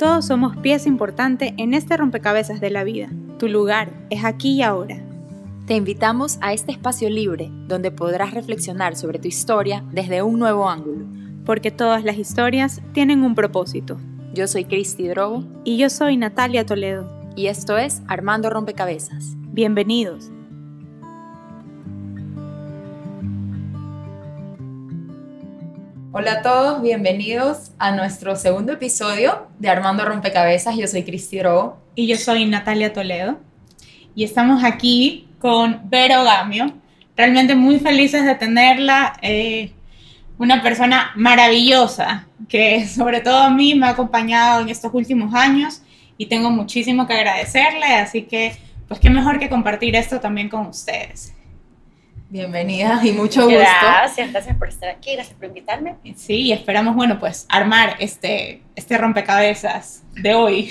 Todos somos pieza importante en este rompecabezas de la vida. Tu lugar es aquí y ahora. Te invitamos a este espacio libre donde podrás reflexionar sobre tu historia desde un nuevo ángulo. Porque todas las historias tienen un propósito. Yo soy Cristi Drogo. Y yo soy Natalia Toledo. Y esto es Armando Rompecabezas. Bienvenidos. Hola a todos, bienvenidos a nuestro segundo episodio de Armando Rompecabezas. Yo soy Cristi Drogo. Y yo soy Natalia Toledo. Y estamos aquí con Vero Gamio. Realmente muy felices de tenerla. Eh, una persona maravillosa que sobre todo a mí me ha acompañado en estos últimos años y tengo muchísimo que agradecerle. Así que, pues qué mejor que compartir esto también con ustedes. Bienvenida y mucho gusto. Gracias, gracias por estar aquí, gracias por invitarme. Sí, y esperamos, bueno, pues armar este, este rompecabezas de hoy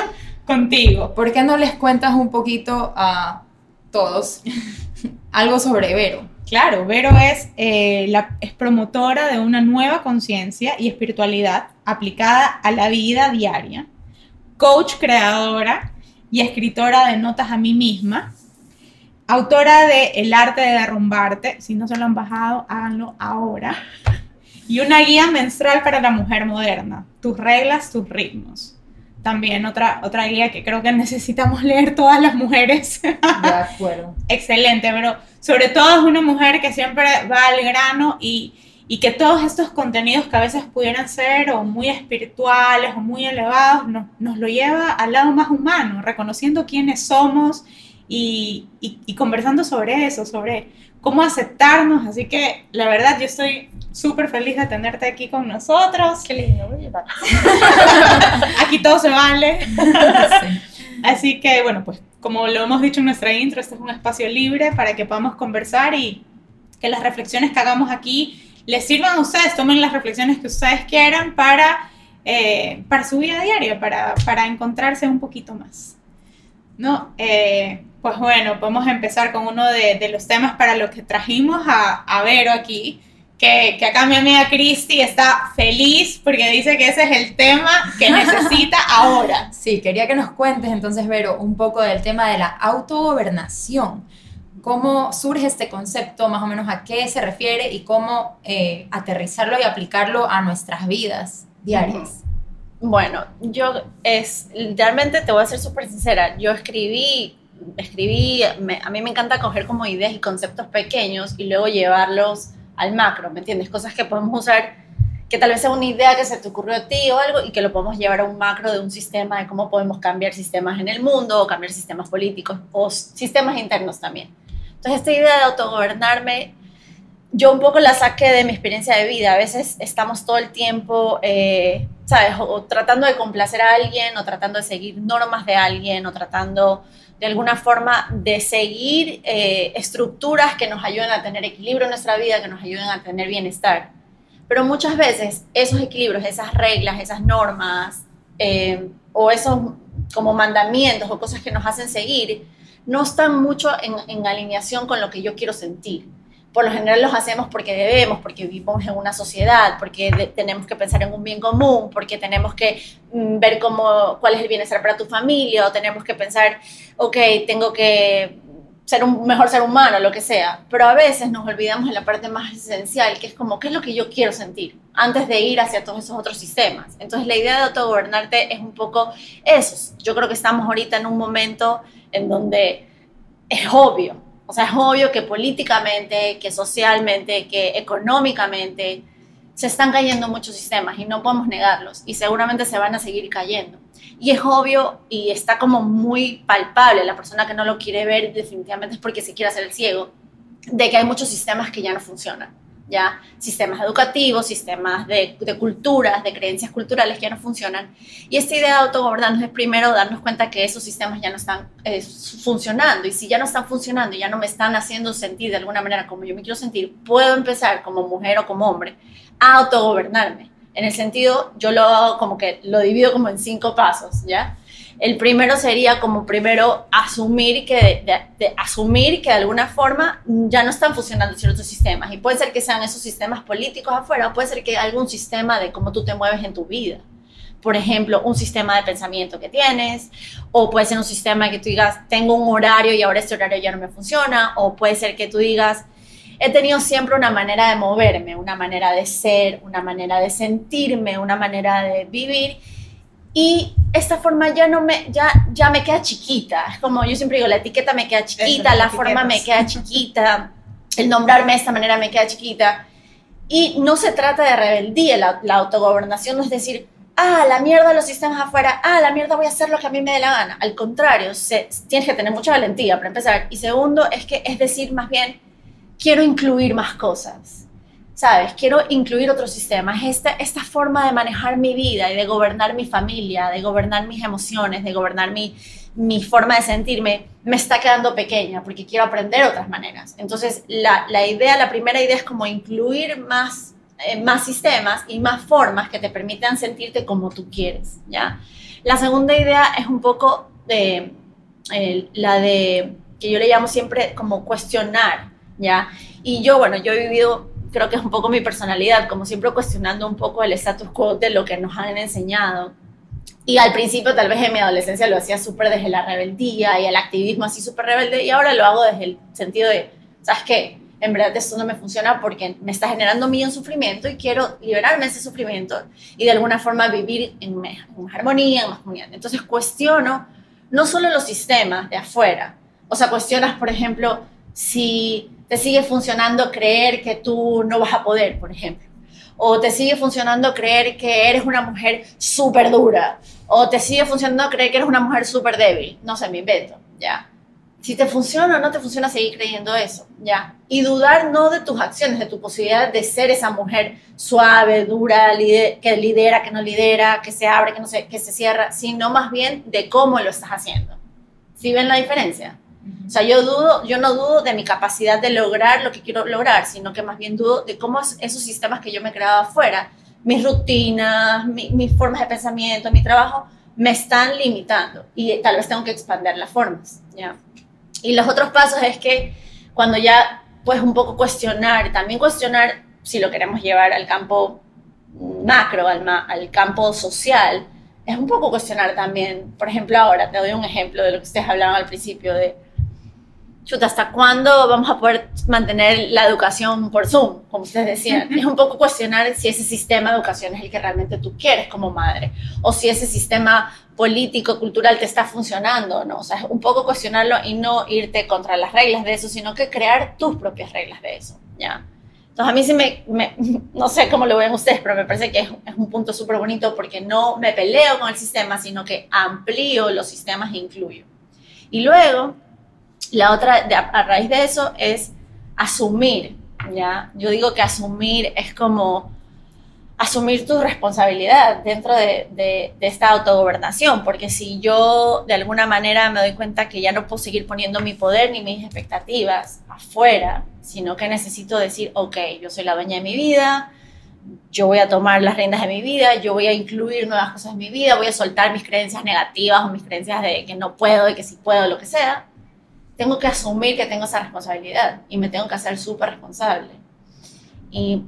contigo. ¿Por qué no les cuentas un poquito a todos algo sobre Vero? Claro, Vero es, eh, la, es promotora de una nueva conciencia y espiritualidad aplicada a la vida diaria, coach creadora y escritora de notas a mí misma autora de El arte de derrumbarte, si no se lo han bajado, háganlo ahora. Y una guía menstrual para la mujer moderna, tus reglas, tus ritmos. También otra, otra guía que creo que necesitamos leer todas las mujeres. De acuerdo. Excelente, pero sobre todo es una mujer que siempre va al grano y, y que todos estos contenidos que a veces pudieran ser o muy espirituales o muy elevados, nos, nos lo lleva al lado más humano, reconociendo quiénes somos y, y, conversando sobre eso, sobre cómo aceptarnos. Así que la verdad yo estoy súper feliz de tenerte aquí con nosotros. Qué lindo, aquí todo se vale. Así que bueno, pues como lo hemos dicho en nuestra intro, este es un espacio libre para que podamos conversar y que las reflexiones que hagamos aquí les sirvan a ustedes, tomen las reflexiones que ustedes quieran para, eh, para su vida diaria, para, para encontrarse un poquito más. ¿no? Eh, pues bueno, podemos empezar con uno de, los temas para los que trajimos a, a Vero aquí, que, que, acá mi amiga Cristi está feliz porque dice que ese es el tema que necesita ahora. Sí, quería que nos cuentes entonces, Vero, un poco del tema de la autogobernación. ¿Cómo surge este concepto, más o menos a qué se refiere y cómo eh, aterrizarlo y aplicarlo a nuestras vidas diarias? Bueno, yo es, realmente te voy a ser súper sincera, yo escribí escribí, a mí me encanta coger como ideas y conceptos pequeños y luego llevarlos al macro, ¿me entiendes? Cosas que podemos usar, que tal vez sea una idea que se te ocurrió a ti o algo y que lo podemos llevar a un macro de un sistema, de cómo podemos cambiar sistemas en el mundo o cambiar sistemas políticos o sistemas internos también. Entonces, esta idea de autogobernarme, yo un poco la saqué de mi experiencia de vida. A veces estamos todo el tiempo, eh, ¿sabes? O tratando de complacer a alguien o tratando de seguir normas de alguien o tratando de alguna forma de seguir eh, estructuras que nos ayuden a tener equilibrio en nuestra vida, que nos ayuden a tener bienestar. Pero muchas veces esos equilibrios, esas reglas, esas normas eh, o esos como mandamientos o cosas que nos hacen seguir, no están mucho en alineación con lo que yo quiero sentir por lo general los hacemos porque debemos, porque vivimos en una sociedad, porque tenemos que pensar en un bien común, porque tenemos que mm, ver cómo, cuál es el bienestar para tu familia, o tenemos que pensar, ok, tengo que ser un mejor ser humano, lo que sea. Pero a veces nos olvidamos de la parte más esencial, que es como, ¿qué es lo que yo quiero sentir? Antes de ir hacia todos esos otros sistemas. Entonces la idea de autogobernarte es un poco eso. Yo creo que estamos ahorita en un momento en donde es obvio, o sea, es obvio que políticamente, que socialmente, que económicamente se están cayendo muchos sistemas y no podemos negarlos y seguramente se van a seguir cayendo. Y es obvio y está como muy palpable, la persona que no lo quiere ver definitivamente es porque se quiere hacer el ciego, de que hay muchos sistemas que ya no funcionan ya sistemas educativos, sistemas de, culturas, de creencias culturales que ya no funcionan. Y esta idea de autogobernarnos es primero darnos cuenta que esos sistemas ya no están eh, funcionando. Y si ya no están funcionando y ya no me están haciendo sentir de alguna manera como yo me quiero sentir, puedo empezar como mujer o como hombre a autogobernarme. En el sentido, yo lo hago como que lo divido como en cinco pasos, ¿ya? El primero sería como primero asumir que de, asumir que de alguna forma ya no están funcionando ciertos sistemas y puede ser que sean esos sistemas políticos afuera o puede ser que algún sistema de cómo tú te mueves en tu vida. por ejemplo, un sistema de pensamiento que tienes, o puede ser un sistema que tú digas, tengo un horario y ahora este horario ya no me funciona, o puede ser que tú digas, he tenido siempre una manera de moverme, una manera de ser, una manera de sentirme, una manera de vivir. Y esta forma ya no me, ya, ya me queda chiquita. Es como yo siempre digo, la etiqueta me queda chiquita, la forma me queda chiquita, el nombrarme de esta manera me queda chiquita. Y no se trata de rebeldía, la, la autogobernación no es decir, ah, la mierda los sistemas afuera, ah, la mierda voy a hacer lo que a mí me dé la gana. Al contrario, se, tienes que tener mucha valentía para empezar. Y segundo, es que es decir más bien, quiero incluir más cosas, ¿sabes? Quiero incluir otros sistemas. Esta, forma de manejar mi vida y de gobernar mi familia, de gobernar mis emociones, de gobernar mi, forma de sentirme, me está quedando pequeña porque quiero aprender otras maneras. Entonces, la, idea, la primera idea es como incluir más, eh, más sistemas y más formas que te permitan sentirte como tú quieres, ¿ya? La segunda idea es un poco de, la de, que yo le llamo siempre como cuestionar ¿ya? Y yo, bueno, yo he vivido, creo que es un poco mi personalidad, como siempre cuestionando un poco el status quo de lo que nos han enseñado. Y al principio, tal vez en mi adolescencia, lo hacía súper desde la rebeldía y el activismo así súper rebelde, y ahora lo hago desde el sentido de, ¿sabes qué? En verdad esto no me funciona porque me está generando un sufrimiento y quiero liberarme de ese sufrimiento y de alguna forma vivir en, en armonía, en más comunidad. Entonces cuestiono no solo los sistemas de afuera, o sea, cuestionas, por ejemplo, si te sigue funcionando creer que tú no vas a poder, por ejemplo. O te sigue funcionando creer que eres una mujer súper dura. O te sigue funcionando creer que eres una mujer súper débil. No sé, me invento, ¿ya? Si te funciona o no te funciona, seguir creyendo eso, ¿ya? Y dudar no de tus acciones, de tu posibilidad de ser esa mujer suave, dura, que lidera, que no lidera, que se abre, que no se, que se cierra, sino más bien de cómo lo estás haciendo. ¿Sí ven la diferencia? O sea, yo dudo, yo no dudo de mi capacidad de lograr lo que quiero lograr, sino que más bien dudo de cómo esos sistemas que yo me he creado afuera, mis rutinas, mis formas de pensamiento, mi trabajo, me están limitando y tal vez tengo que expandir las formas, ¿ya? Y los otros pasos es que cuando ya puedes un poco cuestionar, también cuestionar si lo queremos llevar al campo macro, al, al campo social, es un poco cuestionar también, por ejemplo, ahora te doy un ejemplo de lo que ustedes hablaban al principio, de chuta, ¿hasta cuándo vamos a poder mantener la educación por Zoom? Como ustedes decían. es un poco cuestionar si ese sistema de educación es el que realmente tú quieres como madre, o si ese sistema político, cultural te está funcionando, ¿no? O sea, es un poco cuestionarlo y no irte contra las reglas de eso, sino que crear tus propias reglas de eso, ¿ya? Entonces a mí sí me, no sé cómo lo ven ustedes, pero me parece que es, es un punto súper bonito porque no me peleo con el sistema, sino que amplío los sistemas e incluyo. Y luego, la otra, a raíz de eso, es asumir, ¿ya? Yo digo que asumir es como asumir tu responsabilidad dentro de, de, esta autogobernación, porque si yo de alguna manera me doy cuenta que ya no puedo seguir poniendo mi poder ni mis expectativas afuera, sino que necesito decir, ok, yo soy la dueña de mi vida, yo voy a tomar las riendas de mi vida, yo voy a incluir nuevas cosas en mi vida, voy a soltar mis creencias negativas o mis creencias de que no puedo y que sí puedo, lo que sea, tengo que asumir que tengo esa responsabilidad y me tengo que hacer súper responsable. Y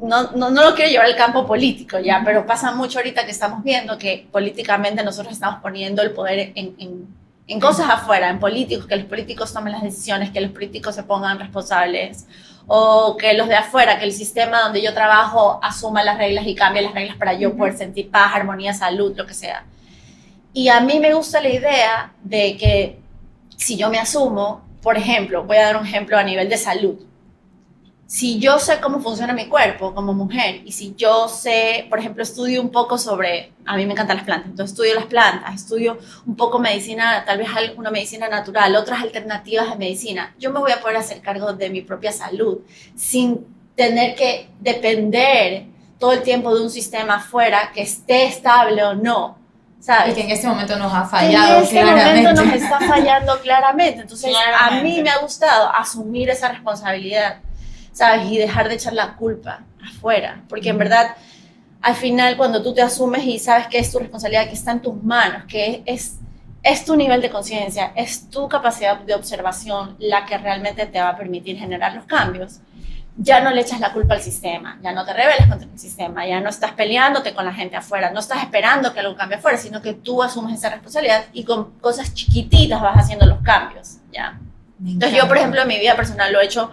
no, no, no, lo quiero llevar al campo político ya, pero pasa mucho ahorita que estamos viendo que políticamente nosotros estamos poniendo el poder en, en, en cosas afuera, en políticos, que los políticos tomen las decisiones, que los políticos se pongan responsables, o que los de afuera, que el sistema donde yo trabajo asuma las reglas y cambie las reglas para yo poder sentir paz, armonía, salud, lo que sea. Y a mí me gusta la idea de que si yo me asumo, por ejemplo, voy a dar un ejemplo a nivel de salud. Si yo sé cómo funciona mi cuerpo como mujer y si yo sé, por ejemplo, estudio un poco sobre, a mí me encantan las plantas, entonces estudio las plantas, estudio un poco medicina, tal vez una medicina natural, otras alternativas de medicina, yo me voy a poder hacer cargo de mi propia salud sin tener que depender todo el tiempo de un sistema afuera que esté estable o no, y que en este momento nos ha fallado. En este momento nos está fallando claramente. Entonces, a mí me ha gustado asumir esa responsabilidad, ¿sabes? Y dejar de echar la culpa afuera. Porque en verdad, al final, cuando tú te asumes y sabes que es tu responsabilidad, que está en tus manos, que es, es tu nivel de conciencia, es tu capacidad de observación la que realmente te va a permitir generar los cambios, ya no le echas la culpa al sistema, ya no te rebelas contra el sistema, ya no estás peleándote con la gente afuera, no estás esperando que algo cambie afuera, sino que tú asumes esa responsabilidad y con cosas chiquititas vas haciendo los cambios, ¿ya? Entonces yo, por ejemplo, en mi vida personal lo he hecho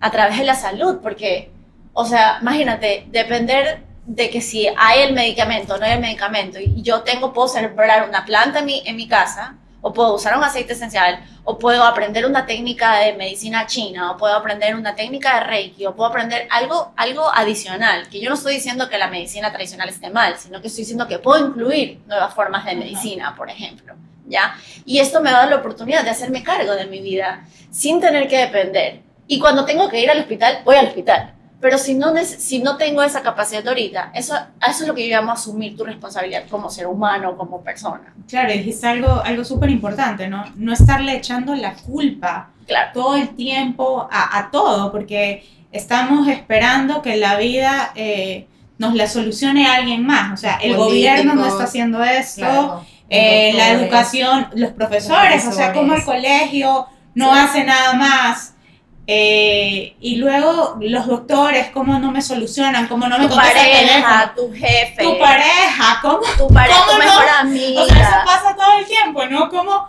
a través de la salud, porque, o sea, imagínate, depender de que si hay el medicamento o no hay el medicamento, y yo tengo, puedo sembrar una planta en mi, en mi casa, o puedo usar un aceite esencial, o puedo aprender una técnica de medicina china, o puedo aprender una técnica de Reiki, o puedo aprender algo, algo adicional, que yo no estoy diciendo que la medicina tradicional esté mal, sino que estoy diciendo que puedo incluir nuevas formas de medicina, por ejemplo, ¿ya? Y esto me da la oportunidad de hacerme cargo de mi vida sin tener que depender. Y cuando tengo que ir al hospital, voy al hospital. Pero si no, si no tengo esa capacidad ahorita, eso, eso es lo que yo llamo asumir tu responsabilidad como ser humano, como persona. Claro, dijiste algo, algo súper importante, ¿no? No estarle echando la culpa claro. todo el tiempo a, a todo, porque estamos esperando que la vida eh, nos la solucione alguien más. O sea, el gobierno no está haciendo esto, eh, la educación, los profesores, o sea, como el colegio no hace nada más. Eh, y luego los doctores, cómo no me solucionan, cómo no me tu pareja, tu jefe, tu pareja, cómo tu pareja, tu mejor amiga. O sea, eso pasa todo el tiempo, ¿no? Como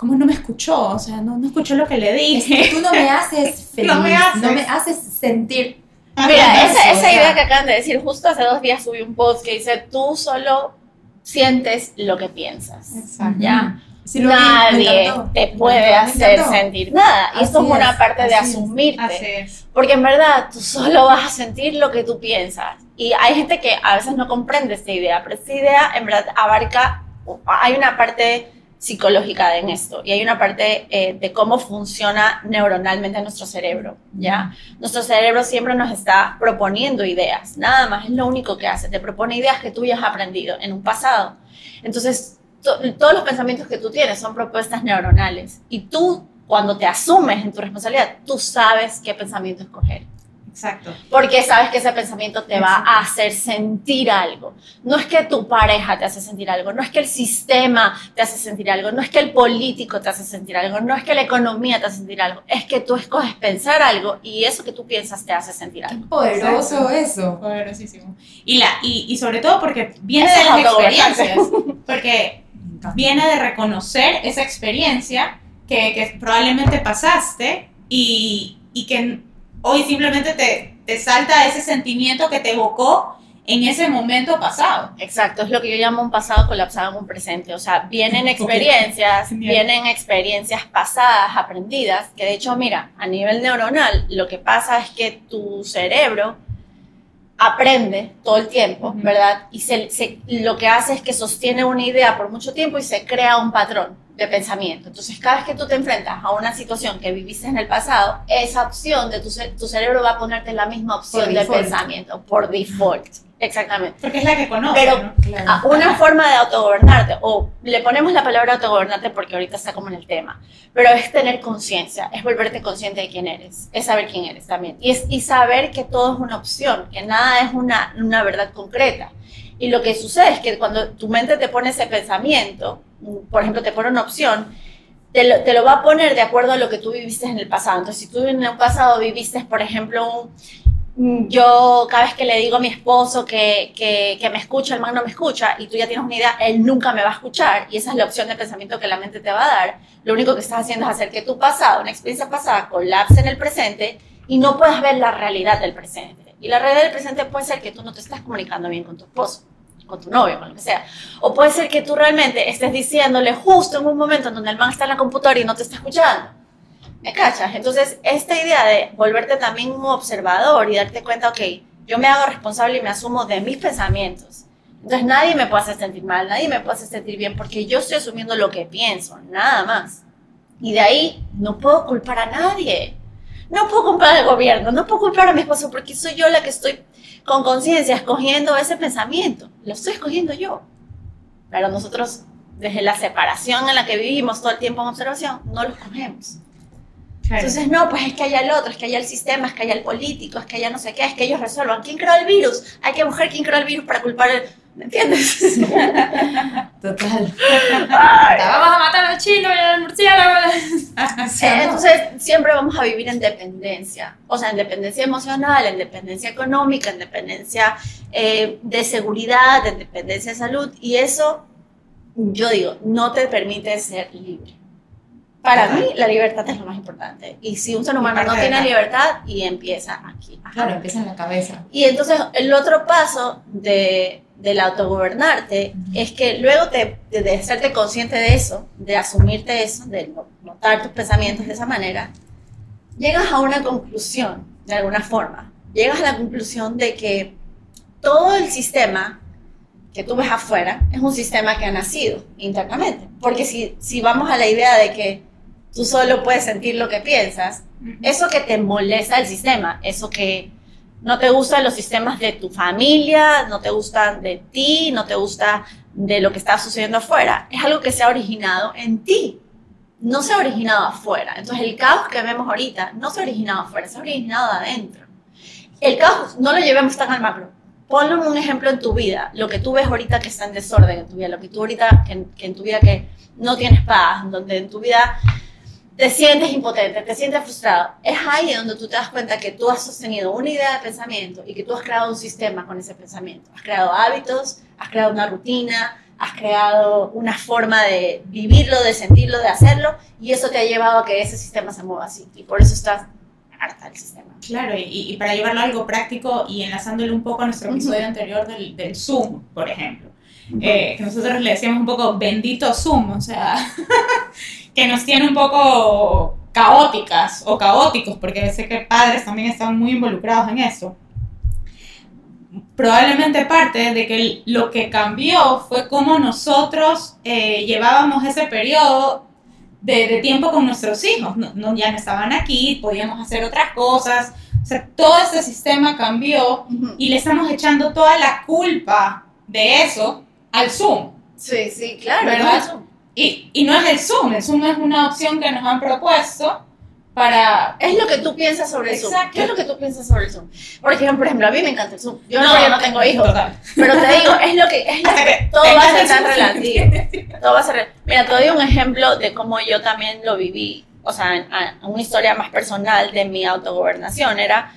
¿cómo no me escuchó? O sea, no, no escuchó lo que le dije. Es que tú no me haces feliz, no me haces, no me haces sentir. Mira, esa, esa idea que acaban de decir, justo hace dos días subí un post que dice, tú solo sientes lo que piensas. Exacto. ¿Ya? Nadie te puede hacer sentir nada. Y esto es una parte de asumirte. Porque en verdad tú solo vas a sentir lo que tú piensas. Y hay gente que a veces no comprende esta idea, pero esta idea en verdad abarca, hay una parte psicológica en esto y hay una parte eh, de cómo funciona neuronalmente nuestro cerebro, ¿ya? Nuestro cerebro siempre nos está proponiendo ideas, nada más es lo único que hace, te propone ideas que tú ya has aprendido en un pasado. Entonces, todos los pensamientos que tú tienes son propuestas neuronales y tú cuando te asumes en tu responsabilidad, tú sabes qué pensamiento escoger. Exacto. Porque sabes que ese pensamiento te va a hacer sentir algo. No es que tu pareja te hace sentir algo, no es que el sistema te hace sentir algo, no es que el político te hace sentir algo, no es que la economía te hace sentir algo, es que tú escoges pensar algo y eso que tú piensas te hace sentir algo. Qué poderoso eso. Poderosísimo. Y, la, y, y sobre todo porque viene de las experiencias. Porque viene de reconocer esa experiencia que, que probablemente pasaste y, y, que hoy simplemente te, te salta ese sentimiento que te evocó en ese momento pasado. Exacto, es lo que yo llamo un pasado colapsado en un presente. O sea, vienen experiencias, vienen experiencias pasadas, aprendidas, que de hecho, mira, a nivel neuronal, lo que pasa es que tu cerebro aprende todo el tiempo, ¿verdad? Y se, lo que hace es que sostiene una idea por mucho tiempo y se crea un patrón de pensamiento. Entonces, cada vez que tú te enfrentas a una situación que viviste en el pasado, esa opción de tu, tu cerebro va a ponerte la misma opción de pensamiento por default. Exactamente. Porque es la que conoce. Pero ¿no? una forma de autogobernarte, o le ponemos la palabra autogobernarte porque ahorita está como en el tema, pero es tener conciencia, es volverte consciente de quién eres, es saber quién eres también. Y, es, y saber que todo es una opción, que nada es una, una verdad concreta. Y lo que sucede es que cuando tu mente te pone ese pensamiento, por ejemplo, te pone una opción, te lo, te lo, va a poner de acuerdo a lo que tú viviste en el pasado. Entonces, si tú en el pasado viviste, por ejemplo, un yo cada vez que le digo a mi esposo que, que, que, me escucha, el man no me escucha, y tú ya tienes una idea, él nunca me va a escuchar, y esa es la opción de pensamiento que la mente te va a dar, lo único que estás haciendo es hacer que tu pasado, una experiencia pasada, colapse en el presente y no puedas ver la realidad del presente. Y la realidad del presente puede ser que tú no te estás comunicando bien con tu esposo, con tu novio, con lo que sea. O puede ser que tú realmente estés diciéndole justo en un momento en donde el man está en la computadora y no te está escuchando ¿Me cachas? Entonces, esta idea de volverte también un observador y darte cuenta, ok, yo me hago responsable y me asumo de mis pensamientos. Entonces, nadie me puede hacer sentir mal, nadie me puede hacer sentir bien porque yo estoy asumiendo lo que pienso, nada más. Y de ahí no puedo culpar a nadie. No puedo culpar al gobierno, no puedo culpar a mi esposo porque soy yo la que estoy con conciencia escogiendo ese pensamiento. Lo estoy escogiendo yo. Pero nosotros, desde la separación en la que vivimos todo el tiempo en observación, no lo escogemos. Entonces, no, pues es que haya el otro, es que haya el sistema, es que haya el político, es que haya no sé qué, es que ellos resuelvan. ¿Quién creó el virus? Hay que buscar quién creó el virus para culpar el... ¿Me entiendes? Total. Vamos a matar al chino y al murciélago. Entonces, siempre vamos a vivir en dependencia, o sea, en dependencia emocional, en dependencia económica, en dependencia eh, de seguridad, en dependencia de salud, y eso, yo digo, no te permite ser libre. Para mí, la libertad es lo más importante. Y si un ser humano no tiene libertad, y empieza aquí. Claro, empieza en la cabeza. Y entonces, el otro paso de, del autogobernarte es que luego de, de hacerte consciente de eso, de asumirte eso, de notar tus pensamientos de esa manera, llegas a una conclusión, de alguna forma. Llegas a la conclusión de que todo el sistema que tú ves afuera es un sistema que ha nacido internamente. Porque si, si vamos a la idea de que tú solo puedes sentir lo que piensas, eso que te molesta el sistema, eso que no te gustan los sistemas de tu familia, no te gustan de ti, no te gusta de lo que está sucediendo afuera, es algo que se ha originado en ti, no se ha originado afuera. Entonces el caos que vemos ahorita no se ha originado afuera, se ha originado adentro. El caos no lo llevemos tan al macro. Ponlo un ejemplo en tu vida, lo que tú ves ahorita que está en desorden en tu vida, lo que tú ahorita que, que en tu vida que no tienes paz, donde en tu vida te sientes impotente, te sientes frustrado. Es ahí donde tú te das cuenta que tú has sostenido una idea de pensamiento y que tú has creado un sistema con ese pensamiento. Has creado hábitos, has creado una rutina, has creado una forma de vivirlo, de sentirlo, de hacerlo, y eso te ha llevado a que ese sistema se mueva así. Y por eso estás harta del sistema. Claro, y, para llevarlo a algo práctico y enlazándole un poco a nuestro episodio anterior del, del, Zoom, por ejemplo. Eh, que nosotros le decíamos un poco bendito Zoom, o sea, que nos tiene un poco caóticas o caóticos, porque sé que padres también están muy involucrados en eso. Probablemente parte de que lo que cambió fue cómo nosotros eh, llevábamos ese periodo de, tiempo con nuestros hijos. No, ya no estaban aquí, podíamos hacer otras cosas. O sea, todo ese sistema cambió y le estamos echando toda la culpa de eso al Zoom. Sí, sí, claro. ¿verdad? Y, y no es el Zoom, el Zoom es una opción que nos han propuesto para... Es lo que tú piensas sobre el Zoom. ¿Qué es lo que tú piensas sobre el Zoom? Por ejemplo, por ejemplo a mí me encanta el Zoom. Yo no, yo no tengo hijos. Pero te digo, es lo que... Es lo que todo va a ser tan relativo. Todo va a ser... Mira, te doy un ejemplo de cómo yo también lo viví. O sea, una historia más personal de mi autogobernación. Era...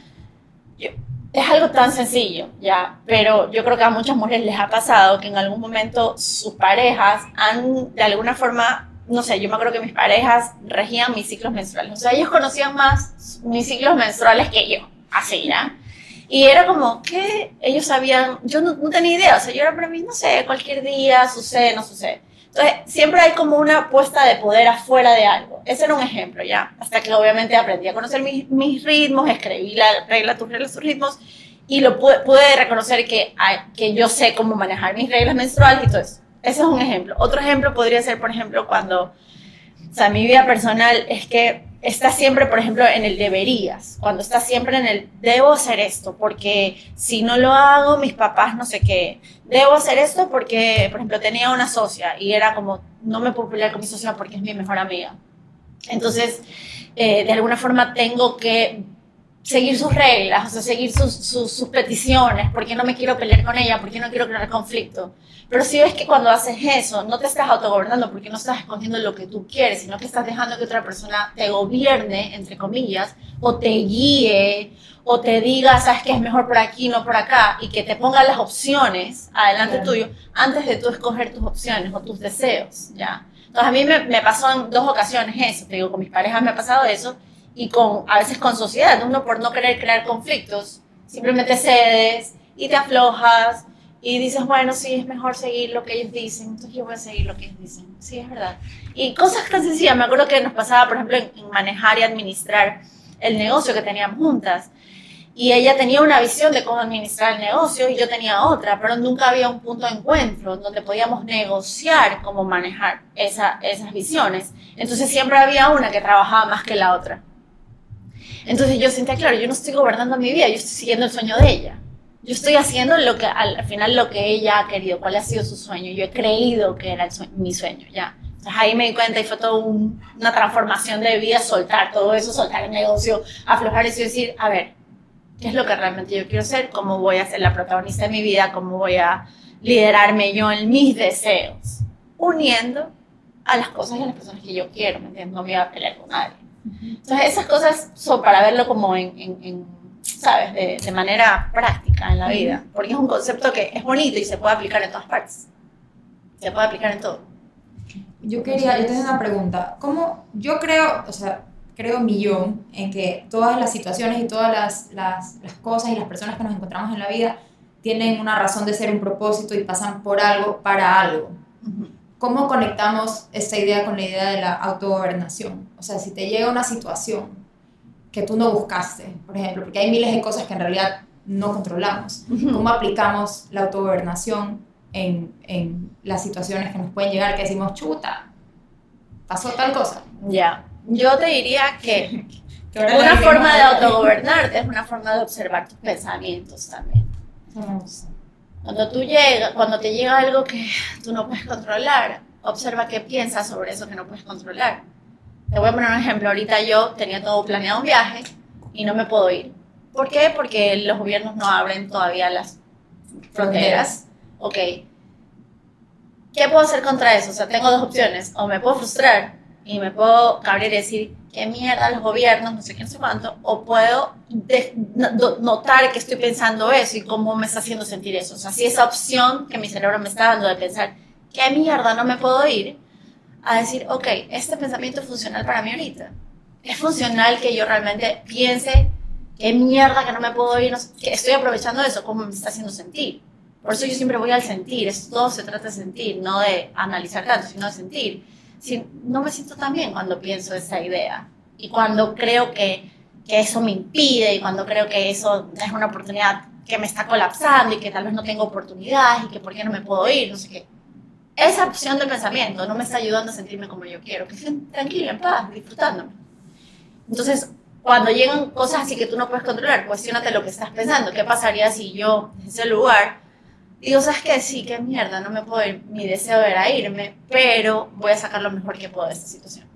Yo, es algo tan sencillo, ya, pero yo creo que a muchas mujeres les ha pasado que en algún momento sus parejas han, de alguna forma, no sé, yo me acuerdo que mis parejas regían mis ciclos menstruales. O sea, ellos conocían más mis ciclos menstruales que yo, así, ¿ya? Y era como que ellos sabían, yo no, no tenía idea, o sea, yo era para mí, no sé, cualquier día sucede, no sucede. Entonces, siempre hay como una puesta de poder afuera de algo. Ese era un ejemplo, ¿ya? Hasta que obviamente aprendí a conocer mis, mis ritmos, escribí la regla, tus reglas, tus ritmos, y lo pude, pude reconocer que, que yo sé cómo manejar mis reglas menstruales y todo eso. Ese es un ejemplo. Otro ejemplo podría ser, por ejemplo, cuando, o sea, mi vida personal es que está siempre, por ejemplo, en el deberías, cuando está siempre en el debo hacer esto, porque si no lo hago, mis papás no sé qué, debo hacer esto porque, por ejemplo, tenía una socia y era como, no me puedo pelear con mi socia porque es mi mejor amiga. Entonces, eh, de alguna forma tengo que seguir sus reglas, o sea, seguir sus, sus, sus, peticiones, porque no me quiero pelear con ella, porque no quiero crear conflicto. Pero si ves que cuando haces eso, no te estás autogobernando porque no estás escogiendo lo que tú quieres, sino que estás dejando que otra persona te gobierne, entre comillas, o te guíe, o te diga, sabes que es mejor por aquí, no por acá, y que te ponga las opciones adelante tuyo antes de tú escoger tus opciones o tus deseos, ¿ya? Entonces a mí me, me pasó en dos ocasiones eso, te digo, con mis parejas me ha pasado eso, y con, a veces con sociedad, uno por no querer crear conflictos, simplemente cedes y te aflojas y dices, bueno, sí, es mejor seguir lo que ellos dicen, entonces yo voy a seguir lo que ellos dicen. Sí, es verdad. Y cosas tan sencillas, me acuerdo que nos pasaba, por ejemplo, en, manejar y administrar el negocio que teníamos juntas. Y ella tenía una visión de cómo administrar el negocio y yo tenía otra, pero nunca había un punto de encuentro donde podíamos negociar cómo manejar esa, esas visiones. Entonces siempre había una que trabajaba más que la otra. Entonces yo sentía, claro, yo no estoy gobernando mi vida, yo estoy siguiendo el sueño de ella. Yo estoy haciendo lo que al final lo que ella ha querido, cuál ha sido su sueño. Yo he creído que era mi sueño, ya. Entonces ahí me di cuenta y fue toda una transformación de vida, soltar todo eso, soltar el negocio, aflojar eso y decir, a ver, ¿qué es lo que realmente yo quiero ser? ¿Cómo voy a ser la protagonista de mi vida? ¿Cómo voy a liderarme yo en mis deseos? Uniendo a las cosas y a las personas que yo quiero, ¿me entiendes? No me voy a pelear con nadie. Entonces, esas cosas son para verlo como en, en, ¿sabes? De, de, manera práctica en la vida, porque es un concepto que es bonito y se puede aplicar en todas partes. Se puede aplicar en todo. Yo quería, yo tengo una pregunta. ¿Cómo, yo creo, o sea, creo millón en que todas las situaciones y todas las, las, las cosas y las personas que nos encontramos en la vida tienen una razón de ser, un propósito y pasan por algo para algo. ¿Cómo conectamos esta idea con la idea de la autogobernación? O sea, si te llega una situación que tú no buscaste, por ejemplo, porque hay miles de cosas que en realidad no controlamos, ¿cómo aplicamos la autogobernación en, en las situaciones que nos pueden llegar, que decimos, chuta, pasó tal cosa? Ya, yo te diría que una forma de autogobernarte es una forma de observar tus pensamientos también. Cuando tú llegas, cuando te llega algo que tú no puedes controlar, observa qué piensas sobre eso que no puedes controlar. Te voy a poner un ejemplo. Ahorita yo tenía todo planeado un viaje y no me puedo ir. ¿Por qué? Porque los gobiernos no abren todavía las fronteras. Ok. ¿Qué puedo hacer contra eso? O sea, tengo dos opciones. O me puedo frustrar y me puedo cabrear y decir, qué mierda los gobiernos, no sé qué, no sé cuánto, o puedo notar que estoy pensando eso y cómo me está haciendo sentir eso. O sea, si esa opción que mi cerebro me está dando de pensar, qué mierda, no me puedo ir, a decir, ok, este pensamiento es funcional para mí ahorita. Es funcional que yo realmente piense, qué mierda que no me puedo ir, que estoy aprovechando eso, cómo me está haciendo sentir. Por eso yo siempre voy al sentir, esto todo se trata de sentir, no de analizar tanto, sino de sentir si no me siento tan bien cuando pienso esa idea y cuando creo que, que eso me impide y cuando creo que eso es una oportunidad que me está colapsando y que tal vez no tengo oportunidad y que por qué no me puedo ir, no sé qué. Esa opción de pensamiento no me está ayudando a sentirme como yo quiero, que esté tranquila, en paz, disfrutándome. Entonces, cuando llegan cosas así que tú no puedes controlar, cuestionate lo que estás pensando. ¿Qué pasaría si yo, en ese lugar, digo, ¿sabes qué? Sí, qué mierda, no me puedo ir, mi deseo era irme, pero voy a sacar lo mejor que puedo de esta situación.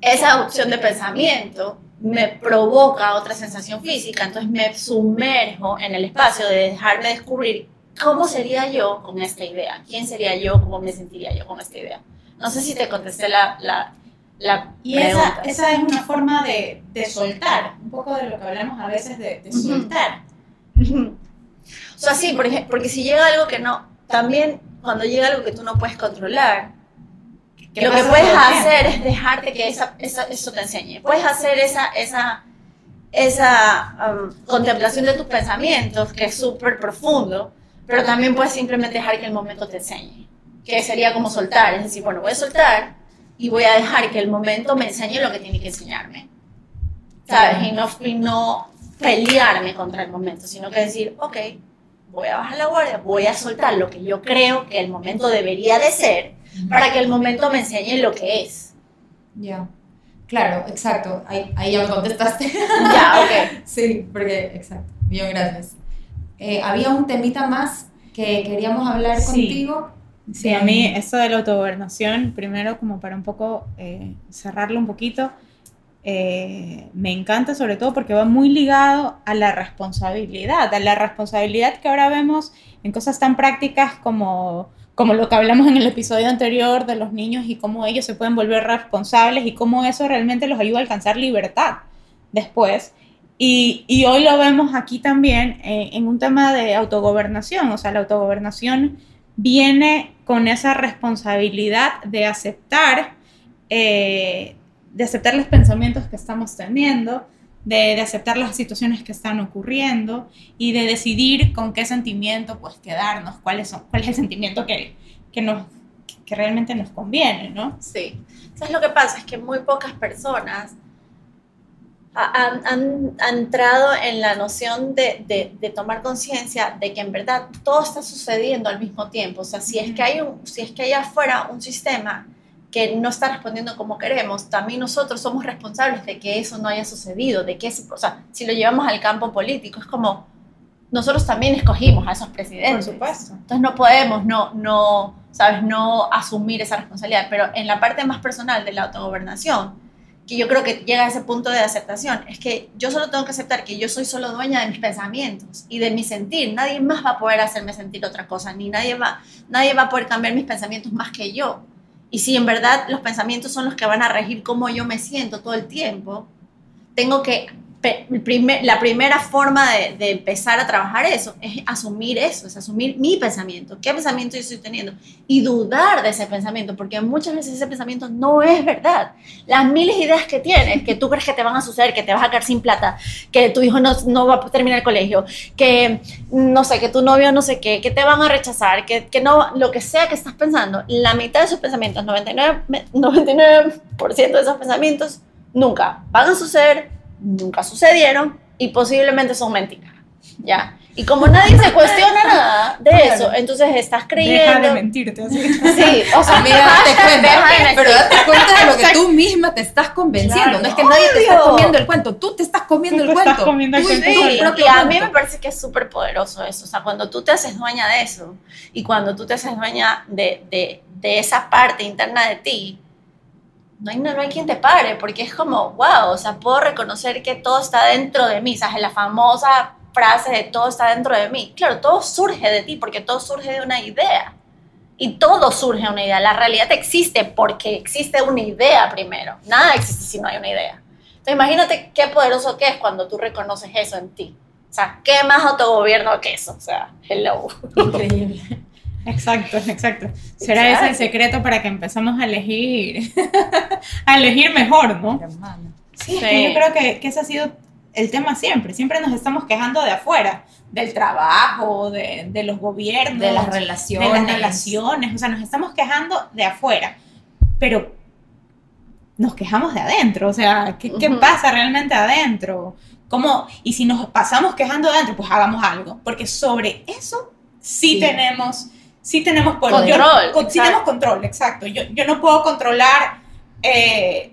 Esa opción de pensamiento me provoca otra sensación física, entonces me sumerjo en el espacio de dejarme descubrir cómo sería yo con esta idea, quién sería yo, cómo me sentiría yo con esta idea. No sé si te contesté la, la, la y esa, esa, es una forma de, de, soltar, un poco de lo que hablamos a veces de, de soltar. O sea, sí, porque, porque si llega algo que no, también cuando llega algo que tú no puedes controlar, lo que puedes hacer es dejarte que esa, eso te enseñe. Puedes hacer esa, esa, esa um, contemplación de tus pensamientos, que es súper profundo, pero también puedes simplemente dejar que el momento te enseñe, que sería como soltar, es decir, bueno, voy a soltar y voy a dejar que el momento me enseñe lo que tiene que enseñarme, ¿sabes? Y no, y no pelearme contra el momento, sino que decir, ok, voy a bajar la guardia, voy a soltar lo que yo creo que el momento debería de ser para que el momento me enseñe lo que es. Ya. Claro, exacto. Ahí, ahí, ya me contestaste. ya, ok. sí, porque, exacto. Bien, gracias. Eh, había un temita más que queríamos hablar contigo. Sí, a mí eso de la autogobernación, primero como para un poco eh, cerrarlo un poquito, eh, me encanta sobre todo porque va muy ligado a la responsabilidad, a la responsabilidad que ahora vemos en cosas tan prácticas como, como lo que hablamos en el episodio anterior de los niños y cómo ellos se pueden volver responsables y cómo eso realmente los ayuda a alcanzar libertad después. Y, y hoy lo vemos aquí también eh, en un tema de autogobernación, o sea, la autogobernación viene con esa responsabilidad de aceptar eh, de aceptar los pensamientos que estamos teniendo, de, de, aceptar las situaciones que están ocurriendo y de decidir con qué sentimiento pues quedarnos, cuál es, cuál es el sentimiento que, que, nos, que realmente nos conviene, ¿no? Sí. ¿Sabes lo que pasa? Es que muy pocas personas han, han, han entrado en la noción de, de, de tomar conciencia de que en verdad todo está sucediendo al mismo tiempo. O sea, si es que hay, un, si es que hay afuera un sistema que no está respondiendo como queremos, también nosotros somos responsables de que eso no haya sucedido, de que eso, o sea, si lo llevamos al campo político, es como nosotros también escogimos a esos presidentes. Por supuesto. Entonces no podemos no, no, sabes, no asumir esa responsabilidad, pero en la parte más personal de la autogobernación, que yo creo que llega a ese punto de aceptación, es que yo solo tengo que aceptar que yo soy solo dueña de mis pensamientos y de mi sentir. Nadie más va a poder hacerme sentir otra cosa, ni nadie va, nadie va a poder cambiar mis pensamientos más que yo y si en verdad los pensamientos son los que van a regir cómo yo me siento todo el tiempo, tengo que la primera forma de, de, empezar a trabajar eso es asumir eso, es asumir mi pensamiento, qué pensamiento yo estoy teniendo y dudar de ese pensamiento, porque muchas veces ese pensamiento no es verdad. Las miles de ideas que tienes, que tú crees que te van a suceder, que te vas a quedar sin plata, que tu hijo no, no va a terminar el colegio, que no sé, que tu novio no sé qué, que te van a rechazar, que, que no, lo que sea que estás pensando, la mitad de esos pensamientos, 99%, 99 de esos pensamientos, nunca van a suceder nunca sucedieron y posiblemente son mentiras. ¿Ya? Y como nadie se cuestiona nada de eso, entonces estás creyendo. Deja de mentirte. Así. Sí, o sea, mira, date cuenta, pero date cuenta de lo que tú misma te estás convenciendo. no es que nadie te está comiendo el cuento, tú te estás comiendo el cuento. Comiendo el cuento. y a mí me parece que es súper poderoso eso. O sea, cuando tú te haces dueña de eso y cuando tú te haces dueña de, de, de esa parte interna de ti, no hay, no, hay quien te pare, porque es como, wow, o sea, puedo reconocer que todo está dentro de mí, ¿sabes? La famosa frase de todo está dentro de mí. Claro, todo surge de ti, porque todo surge de una idea. Y todo surge de una idea. La realidad existe porque existe una idea primero. Nada existe si no hay una idea. Entonces, imagínate qué poderoso que es cuando tú reconoces eso en ti. O sea, ¿qué más autogobierno que eso? O sea, hello. Increíble. Exacto, exacto. Será ese el secreto para que empezamos a elegir, a elegir mejor, ¿no? Sí, yo creo que, que, ese ha sido el tema siempre. Siempre nos estamos quejando de afuera, del trabajo, de, de los gobiernos, de las relaciones. De las relaciones. O sea, nos estamos quejando de afuera. Pero nos quejamos de adentro. O sea, ¿qué, qué pasa realmente adentro? ¿Cómo? Y si nos pasamos quejando de adentro, pues hagamos algo. Porque sobre eso sí. tenemos sí tenemos control. sí tenemos control, exacto. Yo, yo no puedo controlar eh,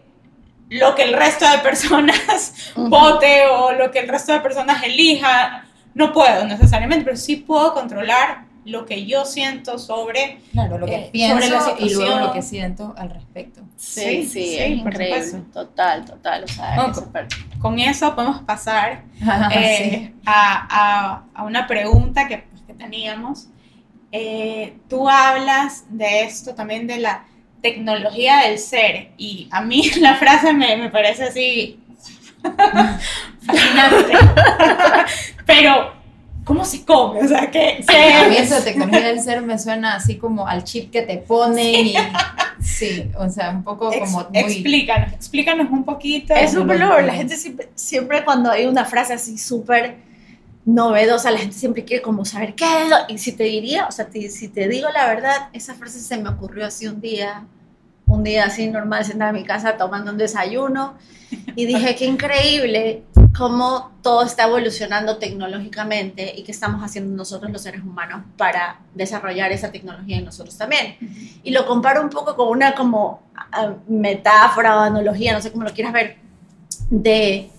lo que el resto de personas vote o lo que el resto de personas elija. No puedo necesariamente, pero sí puedo controlar lo que yo siento sobre, claro, lo que eh, pienso la y luego lo que siento al respecto. Sí, sí, es increíble. Total, total. O sea, con eso podemos pasar eh, a, a, a, una pregunta que, pues, que teníamos eh, tú hablas de esto también de la tecnología del ser y a mí la frase me, me parece así fascinante. Pero, ¿cómo se come? O sea, que... A mí esa tecnología del ser me suena así como al chip que te ponen y... Sí, o sea, un poco como muy... Explícanos, explícanos un poquito. Es súper la gente siempre, siempre cuando hay una frase así súper novedosa, la gente siempre quiere como saber qué es. Y si te diría, o sea, si te digo la verdad, esa frase se me ocurrió así un día, un día así normal, sentada en mi casa tomando un desayuno. Y dije, qué increíble cómo todo está evolucionando tecnológicamente y qué estamos haciendo nosotros los seres humanos para desarrollar esa tecnología en nosotros también. Y lo comparo un poco con una como ah, metáfora o analogía, no sé cómo lo quieras ver, de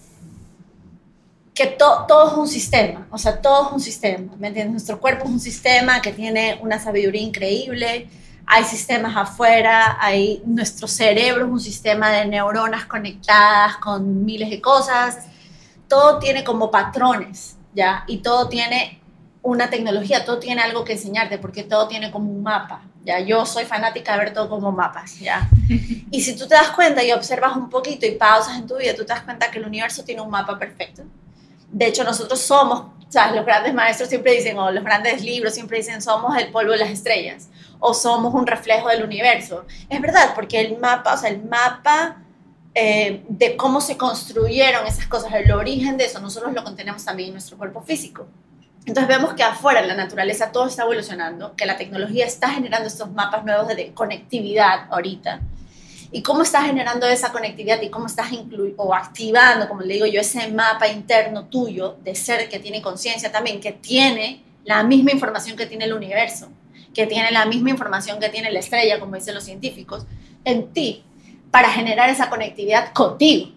que todo es un sistema, o sea, todo es un sistema, ¿me entiendes? Nuestro cuerpo es un sistema que tiene una sabiduría increíble, hay sistemas afuera, hay nuestro cerebro es un sistema de neuronas conectadas con miles de cosas, todo tiene como patrones, ¿ya? Y todo tiene una tecnología, todo tiene algo que enseñarte, porque todo tiene como un mapa, ¿ya? Yo soy fanática de ver todo como mapas, ¿ya? Y si tú te das cuenta y observas un poquito y pausas en tu vida, tú te das cuenta que el universo tiene un mapa perfecto de hecho, nosotros somos, sea, los grandes maestros siempre dicen, o los grandes libros siempre dicen, somos el polvo de las estrellas, o somos un reflejo del universo. Es verdad, porque el mapa, o sea, el mapa eh, de cómo se construyeron esas cosas, el origen de eso, nosotros lo contenemos también en nuestro cuerpo físico. Entonces vemos que afuera en la naturaleza todo está evolucionando, que la tecnología está generando estos mapas nuevos de conectividad ahorita y cómo estás generando esa conectividad y cómo estás o activando, como le digo yo, ese mapa interno tuyo de ser que tiene conciencia también, que tiene la misma información que tiene el universo, que tiene la misma información que tiene la estrella, como dicen los científicos, en ti, para generar esa conectividad contigo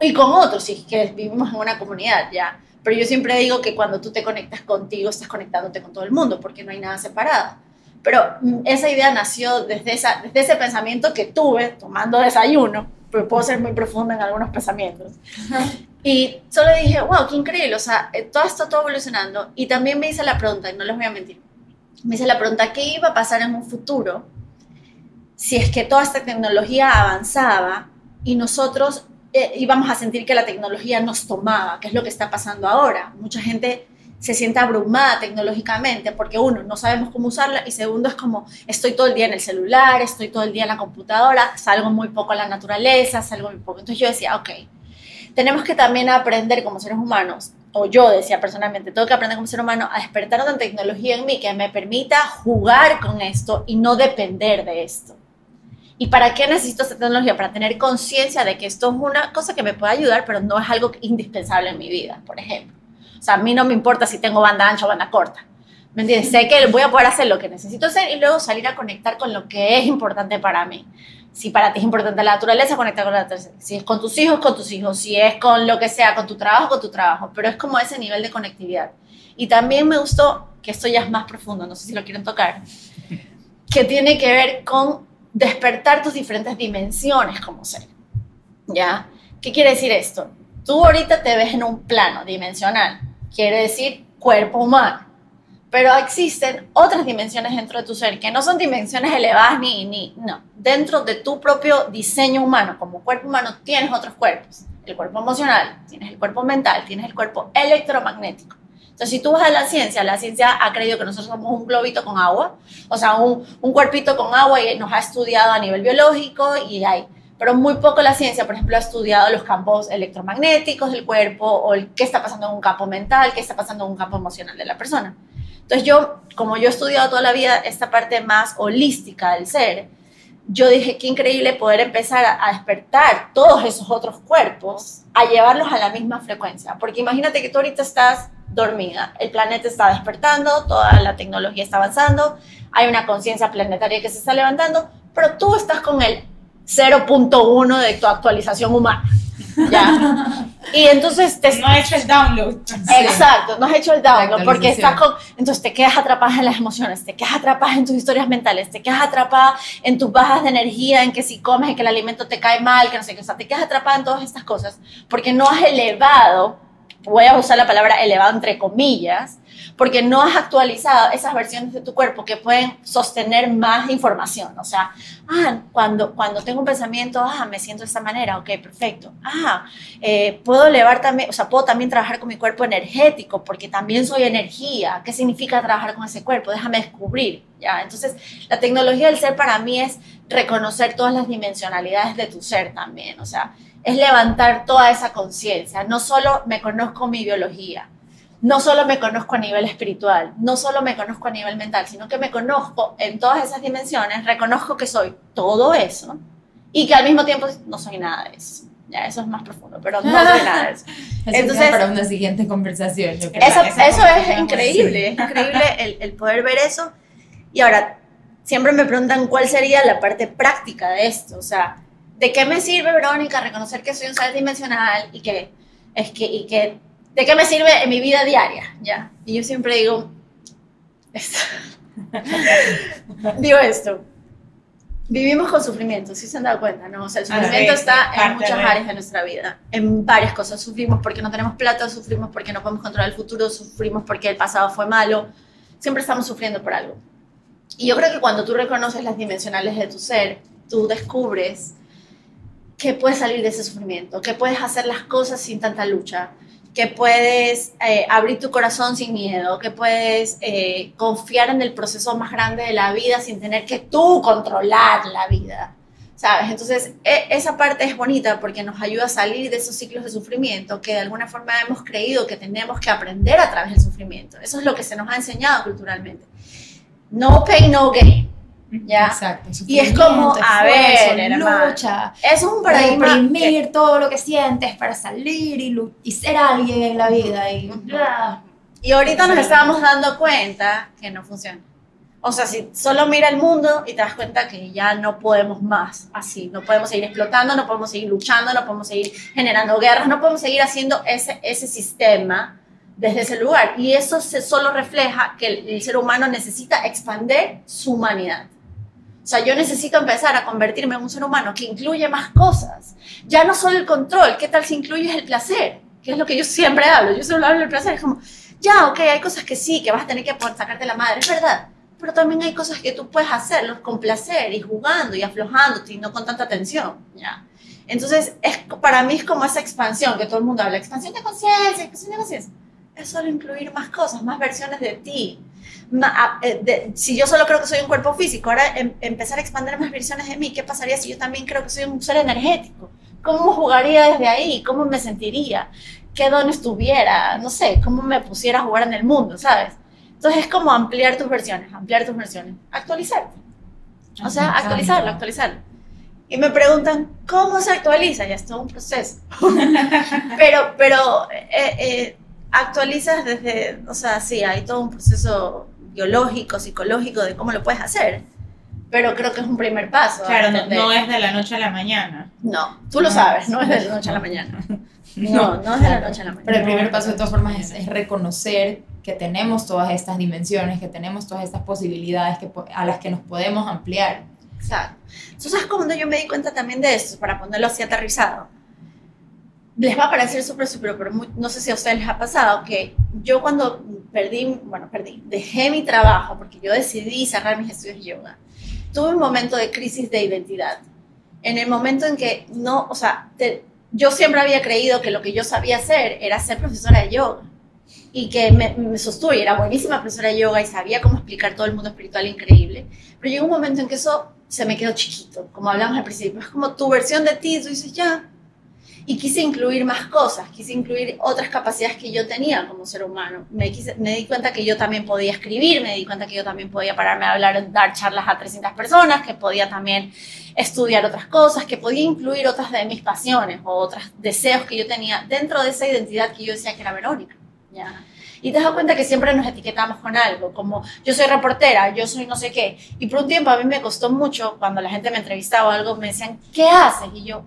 y con otros, si es que vivimos en una comunidad ya. Pero yo siempre digo que cuando tú te conectas contigo, estás conectándote con todo el mundo, porque no hay nada separado. Pero mm, esa idea nació desde, esa, desde ese pensamiento que tuve tomando desayuno, puedo ser muy profundo en algunos pensamientos. Y solo dije, wow, qué increíble, o sea, eh, todo esto todo evolucionando. Y también me hice la pregunta, y no les voy a mentir, me hice la pregunta, ¿qué iba a pasar en un futuro si es que toda esta tecnología avanzaba y nosotros eh, íbamos a sentir que la tecnología nos tomaba, que es lo que está pasando ahora. Mucha gente se siente abrumada tecnológicamente porque uno, no sabemos cómo usarla y segundo es como estoy todo el día en el celular, estoy todo el día en la computadora, salgo muy poco a la naturaleza, salgo muy poco. Entonces yo decía, ok, tenemos que también aprender como seres humanos, o yo decía personalmente, tengo que aprender como ser humano a despertar una tecnología en mí que me permita jugar con esto y no depender de esto. ¿Y para qué necesito esta tecnología? Para tener conciencia de que esto es una cosa que me puede ayudar, pero no es algo indispensable en mi vida, por ejemplo. O sea, a mí no me importa si tengo banda ancha o banda corta. ¿Me entiendes? Sé que voy a poder hacer lo que necesito hacer y luego salir a conectar con lo que es importante para mí. Si para ti es importante la naturaleza, conecta con la naturaleza. Si es con tus hijos, con tus hijos. Si es con lo que sea, con tu trabajo, con tu trabajo. Pero es como ese nivel de conectividad. Y también me gustó, que esto ya es más profundo, no sé si lo quieren tocar, que tiene que ver con despertar tus diferentes dimensiones como ser. ¿Ya? ¿Qué quiere decir esto? Tú ahorita te ves en un plano dimensional quiere decir cuerpo humano. Pero existen otras dimensiones dentro de tu ser que no son dimensiones elevadas ni, ni, no. Dentro de tu propio diseño humano, como cuerpo humano, tienes otros cuerpos. El cuerpo emocional, tienes el cuerpo mental, tienes el cuerpo electromagnético. Entonces, si tú vas a la ciencia, la ciencia ha creído que nosotros somos un globito con agua, o sea, un, un cuerpito con agua y nos ha estudiado a nivel biológico y hay pero muy poco la ciencia, por ejemplo, ha estudiado los campos electromagnéticos del cuerpo o el, qué está pasando en un campo mental, qué está pasando en un campo emocional de la persona. Entonces yo, como yo he estudiado toda la vida esta parte más holística del ser, yo dije, qué increíble poder empezar a, a despertar todos esos otros cuerpos, a llevarlos a la misma frecuencia. Porque imagínate que tú ahorita estás dormida, el planeta está despertando, toda la tecnología está avanzando, hay una conciencia planetaria que se está levantando, pero tú estás con el 0.1 de tu actualización humana. ¿ya? Y entonces te... No has hecho el download. Exacto, no has hecho el download porque estás con... Entonces te quedas atrapada en las emociones, te quedas atrapada en tus historias mentales, te quedas atrapada en tus bajas de energía, en que si comes, en que el alimento te cae mal, que no sé qué, o sea, te quedas atrapada en todas estas cosas porque no has elevado, voy a usar la palabra elevado entre comillas, porque no has actualizado esas versiones de tu cuerpo que pueden sostener más información. O sea, ah, cuando, cuando tengo un pensamiento, ah, me siento de esta manera, ok, perfecto. Ah, eh, puedo elevar también, o sea, puedo también trabajar con mi cuerpo energético, porque también soy energía. ¿Qué significa trabajar con ese cuerpo? Déjame descubrir, ¿ya? Entonces, la tecnología del ser para mí es reconocer todas las dimensionalidades de tu ser también, o sea, es levantar toda esa conciencia. No solo me conozco mi biología, no solo me conozco a nivel espiritual, no solo me conozco a nivel mental, sino que me conozco en todas esas dimensiones, reconozco que soy todo eso y que al mismo tiempo no soy nada de eso. Ya, eso es más profundo, pero no soy nada de eso. Entonces, para una siguiente conversación. Yo creo. Eso, eso es increíble, es increíble el, el poder ver eso. Y ahora, siempre me preguntan cuál sería la parte práctica de esto, o sea, ¿de qué me sirve, Verónica, reconocer que soy un ser dimensional y que, es que, y que ¿de qué me sirve en mi vida diaria? ¿Ya? Y yo siempre digo, esto. digo esto, vivimos con sufrimiento, si se han dado cuenta, ¿no? O sea, el ah, sufrimiento está en muchas áreas de nuestra vida, en varias cosas. Sufrimos porque no tenemos plata, sufrimos porque no podemos controlar el futuro, sufrimos porque el pasado fue malo, siempre estamos sufriendo por algo. Y yo creo que cuando tú reconoces las dimensionales de tu ser, tú descubres que puedes salir de ese sufrimiento, que puedes hacer las cosas sin tanta lucha, que puedes eh, abrir tu corazón sin miedo, que puedes eh, confiar en el proceso más grande de la vida sin tener que tú controlar la vida, ¿sabes? Entonces, e, esa parte es bonita porque nos ayuda a salir de esos ciclos de sufrimiento que de alguna forma hemos creído que tenemos que aprender a través del sufrimiento. Eso es lo que se nos ha enseñado culturalmente. No pain, no gain. ¿Ya? Exacto. Y es como, a ver, lucha. Es un paradigma. Reprimir todo lo que sientes para salir y, y ser alguien en la vida. Y, y ahorita nos estábamos dando cuenta que no funciona. O sea, si solo mira el mundo y te das cuenta que ya no podemos más así, no podemos seguir explotando, no podemos seguir luchando, no podemos seguir generando guerras, no podemos seguir haciendo ese, ese sistema desde ese lugar. Y eso se solo refleja que el, el ser humano necesita expandir su humanidad. O sea, yo necesito empezar a convertirme en un ser humano que incluye más cosas. Ya no solo el control, ¿qué tal si incluyes el placer? Que es lo que yo siempre hablo. Yo solo hablo del placer. Es como, ya, ok, hay cosas que sí, que vas a tener que sacarte la madre, es verdad. pero también hay cosas que tú puedes hacerlos con placer y jugando y aflojándote y no con tanta tensión, ¿ya? Entonces, es, para mí es como esa expansión que todo el mundo habla, expansión de conciencia, expansión de conciencia. Es solo incluir más cosas, más versiones de ti. Eh, si yo solo creo que soy un cuerpo físico, ahora em, empezar a expandir más versiones de mí, ¿qué pasaría si yo también creo que soy un ser energético? ¿Cómo jugaría desde ahí? ¿Cómo me sentiría? ¿Qué don estuviera? No sé, ¿cómo me pusiera a jugar en el mundo? ¿Sabes? Entonces es como ampliar tus versiones, ampliar tus versiones, actualizarte. O sea, actualizarlo, actualizarlo. Y me preguntan, ¿cómo se actualiza? Ya es todo un proceso. pero pero eh, eh, actualizas desde, o sea, sí, hay todo un proceso biológico, psicológico de cómo lo puedes hacer. Pero creo que es un primer paso. Claro, no, es de la noche a la mañana. No, tú lo sabes, no es de la noche a la mañana. No, no, es de la noche a la mañana. Pero el primer paso de todas formas es reconocer que tenemos todas estas dimensiones, que tenemos todas estas posibilidades que, a las que nos podemos ampliar. Exacto. Entonces, ¿sabes cuando yo me di cuenta también de esto? Para ponerlo así aterrizado. Les va a parecer súper, súper, pero no sé si a ustedes les ha pasado que yo cuando perdí, bueno, perdí, dejé mi trabajo porque yo decidí cerrar mis estudios de yoga, tuve un momento de crisis de identidad. En el momento en que no, o sea, yo siempre había creído que lo que yo sabía hacer era ser profesora de yoga y que me, me sostuve, era buenísima profesora de yoga y sabía cómo explicar todo el mundo espiritual increíble, pero llegó un momento en que eso se me quedó chiquito, como hablamos al principio, es como tu versión de ti, tú dices, ya, y quise incluir más cosas, quise incluir otras capacidades que yo tenía como ser humano. Me, me di cuenta que yo también podía escribir, me di cuenta que yo también podía pararme a hablar, dar charlas a 300 personas, que podía también estudiar otras cosas, que podía incluir otras de mis pasiones o otros deseos que yo tenía dentro de esa identidad que yo decía que era Verónica. ¿ya? Y te das cuenta que siempre nos etiquetamos con algo, como yo soy reportera, yo soy no sé qué. Y por un tiempo a mí me costó mucho, cuando la gente me entrevistaba o algo, me decían, ¿qué haces? Y yo,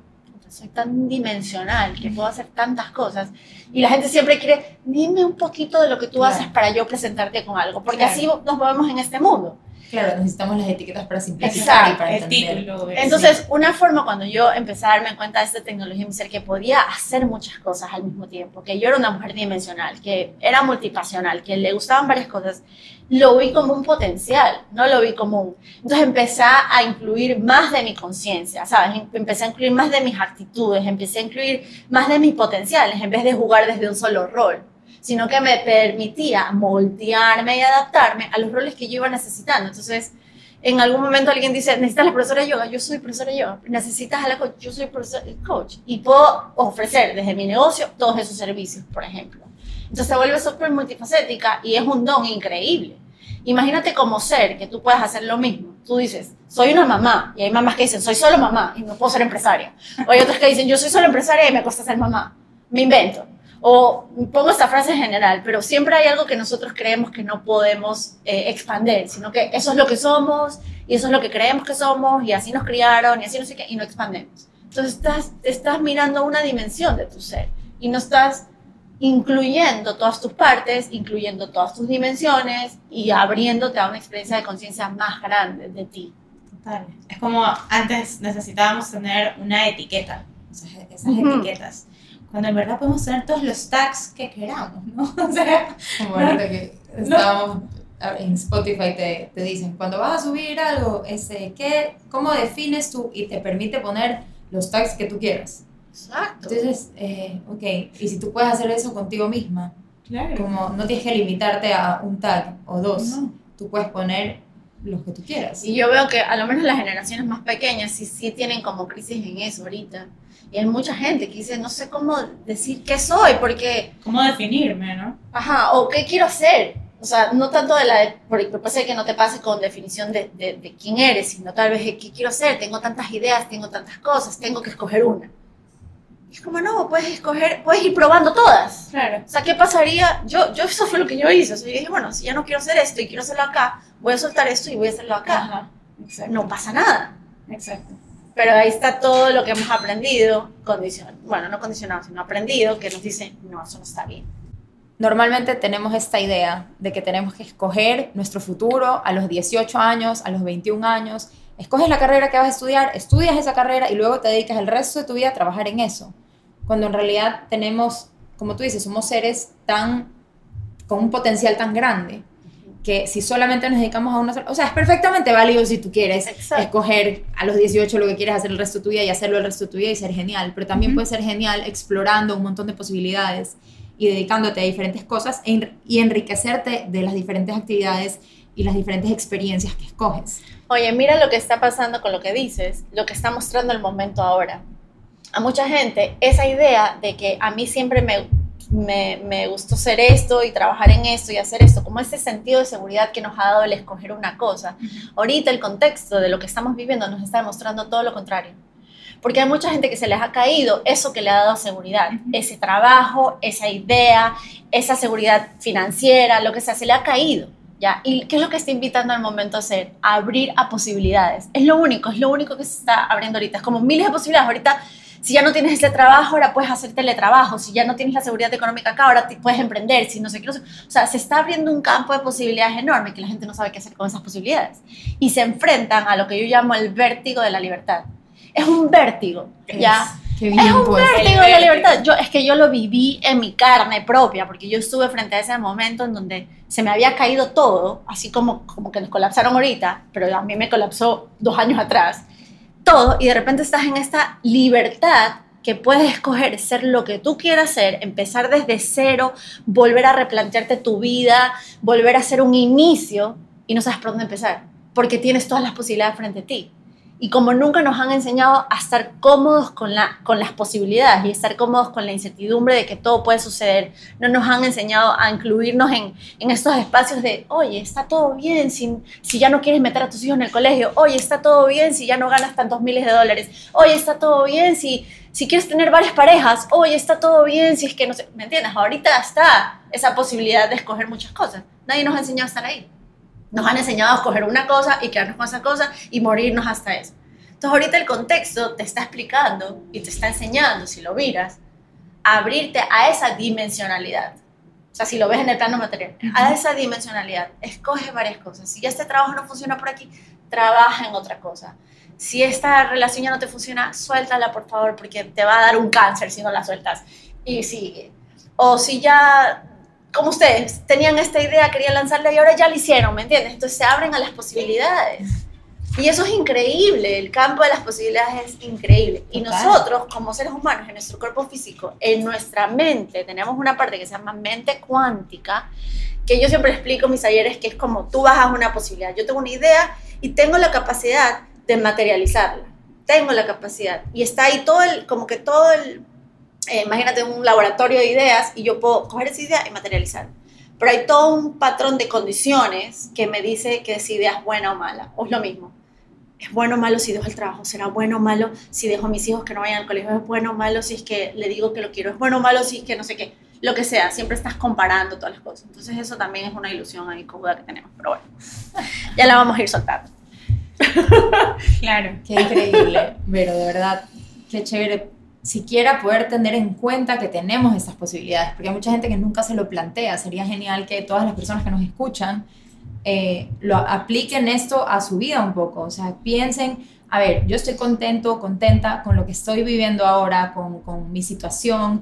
soy tan dimensional que puedo hacer tantas cosas. Y la gente siempre quiere, dime un poquito de lo que tú haces para yo presentarte con algo, porque así nos movemos en este mundo. Claro, necesitamos las etiquetas para simplificar y para entender. Entonces, una forma cuando yo empecé a darme cuenta de esta tecnología mi ser, que podía hacer muchas cosas al mismo tiempo, que yo era una mujer dimensional, que era multipasional, que le gustaban varias cosas, lo vi como un potencial, no lo vi como un... Entonces empecé a incluir más de mi conciencia, ¿sabes? Em, empecé a incluir más de mis actitudes, empecé a incluir más de mis potenciales, en vez de jugar desde un solo rol sino que me permitía moldearme y adaptarme a los roles que yo iba necesitando. Entonces, en algún momento alguien dice, necesitas la profesora de yoga, yo soy profesora de yoga, necesitas a la coach, yo soy profesora coach, y puedo ofrecer desde mi negocio todos esos servicios, por ejemplo. Entonces se vuelve súper multifacética y es un don increíble. Imagínate como ser que tú puedes hacer lo mismo. Tú dices, soy una mamá, y hay mamás que dicen, soy solo mamá y no puedo ser empresaria. O hay otras que dicen, yo soy solo empresaria y me cuesta ser mamá. Me invento. O pongo esta frase en general, pero siempre hay algo que nosotros creemos que no podemos eh, expandir, sino que eso es lo que somos y eso es lo que creemos que somos y así nos criaron y así no sé qué, y no expandemos. Entonces estás, estás mirando una dimensión de tu ser y no estás incluyendo todas tus partes, incluyendo todas tus dimensiones y abriéndote a una experiencia de conciencia más grande de ti. Total. Es como antes necesitábamos tener una etiqueta, esas, etiquetas cuando en verdad podemos tener todos los tags que queramos, ¿no? O sea, como ahorita que estábamos en Spotify te, te, dicen, cuando vas a subir algo, ese, ¿qué, ¿cómo defines tú? Y te permite poner los tags que tú quieras. Exacto. Entonces, eh, ok, y si tú puedes hacer eso contigo misma, claro. como no tienes que limitarte a un tag o dos, tú puedes poner los que tú quieras. Y yo veo que a lo menos las generaciones más pequeñas sí, sí tienen como crisis en eso ahorita y hay mucha gente que dice, no sé cómo decir qué soy, porque... ¿Cómo definirme, no? Ajá, o qué quiero hacer. O sea, no tanto de la... Porque puede ser que no te pase con definición de, de, quién eres, sino tal vez de qué quiero ser. Tengo tantas ideas, tengo tantas cosas, tengo que escoger una. Es como, no, puedes escoger, puedes ir probando todas. Claro. O sea, ¿qué pasaría? Yo, yo eso fue lo que yo hice. O sea, yo dije, bueno, si ya no quiero hacer esto y quiero hacerlo acá, voy a soltar esto y voy a hacerlo acá. Ajá. No pasa nada. Exacto. Pero ahí está todo lo que hemos aprendido, condicionado, bueno, no condicionado, sino aprendido, que nos dice, no, eso no está bien. Normalmente tenemos esta idea de que tenemos que escoger nuestro futuro a los 18 años, a los 21 años. Escoges la carrera que vas a estudiar, estudias esa carrera y luego te dedicas el resto de tu vida a trabajar en eso. Cuando en realidad tenemos, como tú dices, somos seres tan con un potencial tan grande que si solamente nos dedicamos a una sola, o sea, es perfectamente válido si tú quieres Exacto. escoger a los 18 lo que quieres hacer el resto de tu vida y hacerlo el resto de tu vida y ser genial, pero también Ujú. puede ser genial explorando un montón de posibilidades y dedicándote a diferentes cosas e y enriquecerte de las diferentes actividades y las diferentes experiencias que escoges. Oye, mira lo que está pasando con lo que dices, lo que está mostrando el momento ahora. A mucha gente, esa idea de que a mí siempre me, me, me gustó ser esto y trabajar en esto y hacer esto, como ese sentido de seguridad que nos ha dado el escoger una cosa. Ahorita el contexto de lo que estamos viviendo nos está demostrando todo lo contrario. Porque hay mucha gente que se les ha caído eso que le ha dado seguridad, Ujú. ese trabajo, esa idea, esa seguridad financiera, lo que sea, se le ha caído. ¿ya? ¿Y qué es lo que está invitando al momento a hacer? A abrir a posibilidades. Es lo único, es lo único que se está abriendo ahorita. Es como miles de posibilidades. Ahorita, si ya no tienes ese trabajo, ahora puedes hacer teletrabajo. Si ya no tienes la seguridad económica acá, ahora te puedes emprender. Si no sé qué, no sé. O sea, se está abriendo un campo de posibilidades enorme que la gente no sabe qué hacer con esas posibilidades. Y se enfrentan a lo que yo llamo el vértigo de la libertad. Es un vértigo, ¿ya? Es, qué bien pues. vértigo de la libertad. Yo, es que yo lo viví en mi carne propia, porque yo estuve frente a ese momento en donde se me había caído todo, así como, como que nos colapsaron ahorita, pero a mí me colapsó dos años atrás, todo, y de repente estás en esta libertad que puedes escoger ser lo que tú quieras ser, empezar desde cero, volver a replantearte tu vida, volver a hacer un inicio y no sabes por dónde empezar, porque tienes todas las posibilidades frente a ti. Y como nunca nos han enseñado a estar cómodos con, la, con las posibilidades y estar cómodos con la incertidumbre de que todo puede suceder, no nos han enseñado a incluirnos en, en estos espacios de, oye, está todo bien si, si ya no quieres meter a tus hijos en el colegio, oye, está todo bien si ya no ganas tantos miles de dólares, oye, está todo bien si, si quieres tener varias parejas, oye, está todo bien si es que no sé, ¿me entiendes? Ahorita está esa posibilidad de escoger muchas cosas. Nadie nos ha enseñado a estar ahí. Nos han enseñado a escoger una cosa y quedarnos con esa cosa y morirnos hasta eso. Entonces ahorita el contexto te está explicando y te está enseñando, si lo miras, a abrirte a esa dimensionalidad. O sea, si lo ves en el plano material, a esa dimensionalidad. Escoge varias cosas. Si ya este trabajo no funciona por aquí, trabaja en otra cosa. Si esta relación ya no te funciona, suéltala por favor, porque te va a dar un cáncer si no la sueltas. Y sigue. O si ya como ustedes, tenían esta idea, querían lanzarla y ahora ya la hicieron, ¿me entiendes? Entonces se abren a las posibilidades. Y eso es increíble, el campo de las posibilidades es increíble. Y nosotros, como seres humanos, en nuestro cuerpo físico, en nuestra mente, tenemos una parte que se llama mente cuántica, que yo siempre explico en mis talleres que es como tú bajas una posibilidad. Yo tengo una idea y tengo la capacidad de materializarla. Tengo la capacidad. Y está ahí todo el, como que todo el, eh, imagínate un laboratorio de ideas y yo puedo coger esa idea y materializarla. Pero hay todo un patrón de condiciones que me dice que esa idea es buena o mala. O es lo mismo. Es bueno o malo si dejo el trabajo. Será bueno o malo si dejo a mis hijos que no vayan al colegio. Es bueno o malo si es que le digo que lo quiero. Es bueno o malo si es que no sé qué. Lo que sea. Siempre estás comparando todas las cosas. Entonces eso también es una ilusión ahí cojuda que tenemos. Pero bueno. Ya la vamos a ir soltando. Claro. Qué increíble, pero de verdad, qué chévere siquiera poder tener en cuenta que tenemos esas posibilidades, porque hay mucha gente que nunca se lo plantea. Sería genial que todas las personas que nos escuchan eh, lo apliquen esto a su vida un poco, o sea, piensen, a ver, yo estoy contento, contenta con lo que estoy viviendo ahora, con, con mi situación,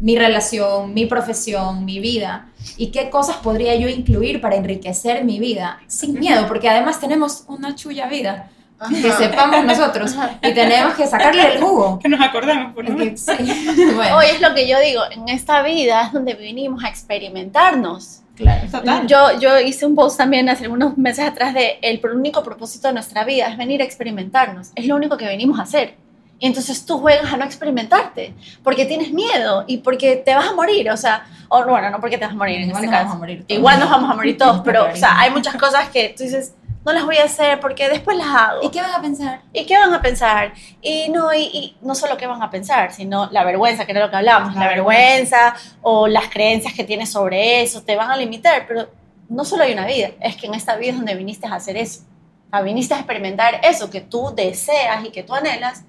mi relación, mi profesión, mi vida, y qué cosas podría yo incluir para enriquecer mi vida sin miedo, porque además tenemos una chulla vida que sepamos nosotros y tenemos que sacarle el jugo. Que nos acordemos, por sí, bueno, Hoy es lo que yo digo. En esta vida es donde vinimos a experimentarnos. claro. Total. Yo, yo hice un post también hace unos meses atrás de el único propósito de nuestra vida es venir a experimentarnos. Es lo único que venimos a hacer. Y entonces tú juegas a no experimentarte porque tienes miedo y porque te vas a morir. O sea, o bueno, no porque te vas a morir en Igual este nos caso. vamos a morir todos. Igual nos vamos a morir todos, pero o sea, hay muchas cosas que tú dices, no las voy a hacer porque después las hago. ¿Y qué van a pensar? ¿Y qué van a pensar? Y no, y, y no solo qué van a pensar, sino la vergüenza, que era lo que hablábamos, la La vergüenza o las creencias que tienes sobre eso, te van a limitar, pero no solo hay una vida, es que en esta vida es donde viniste a hacer eso. O sea, viniste a experimentar eso que tú deseas y que tú anhelas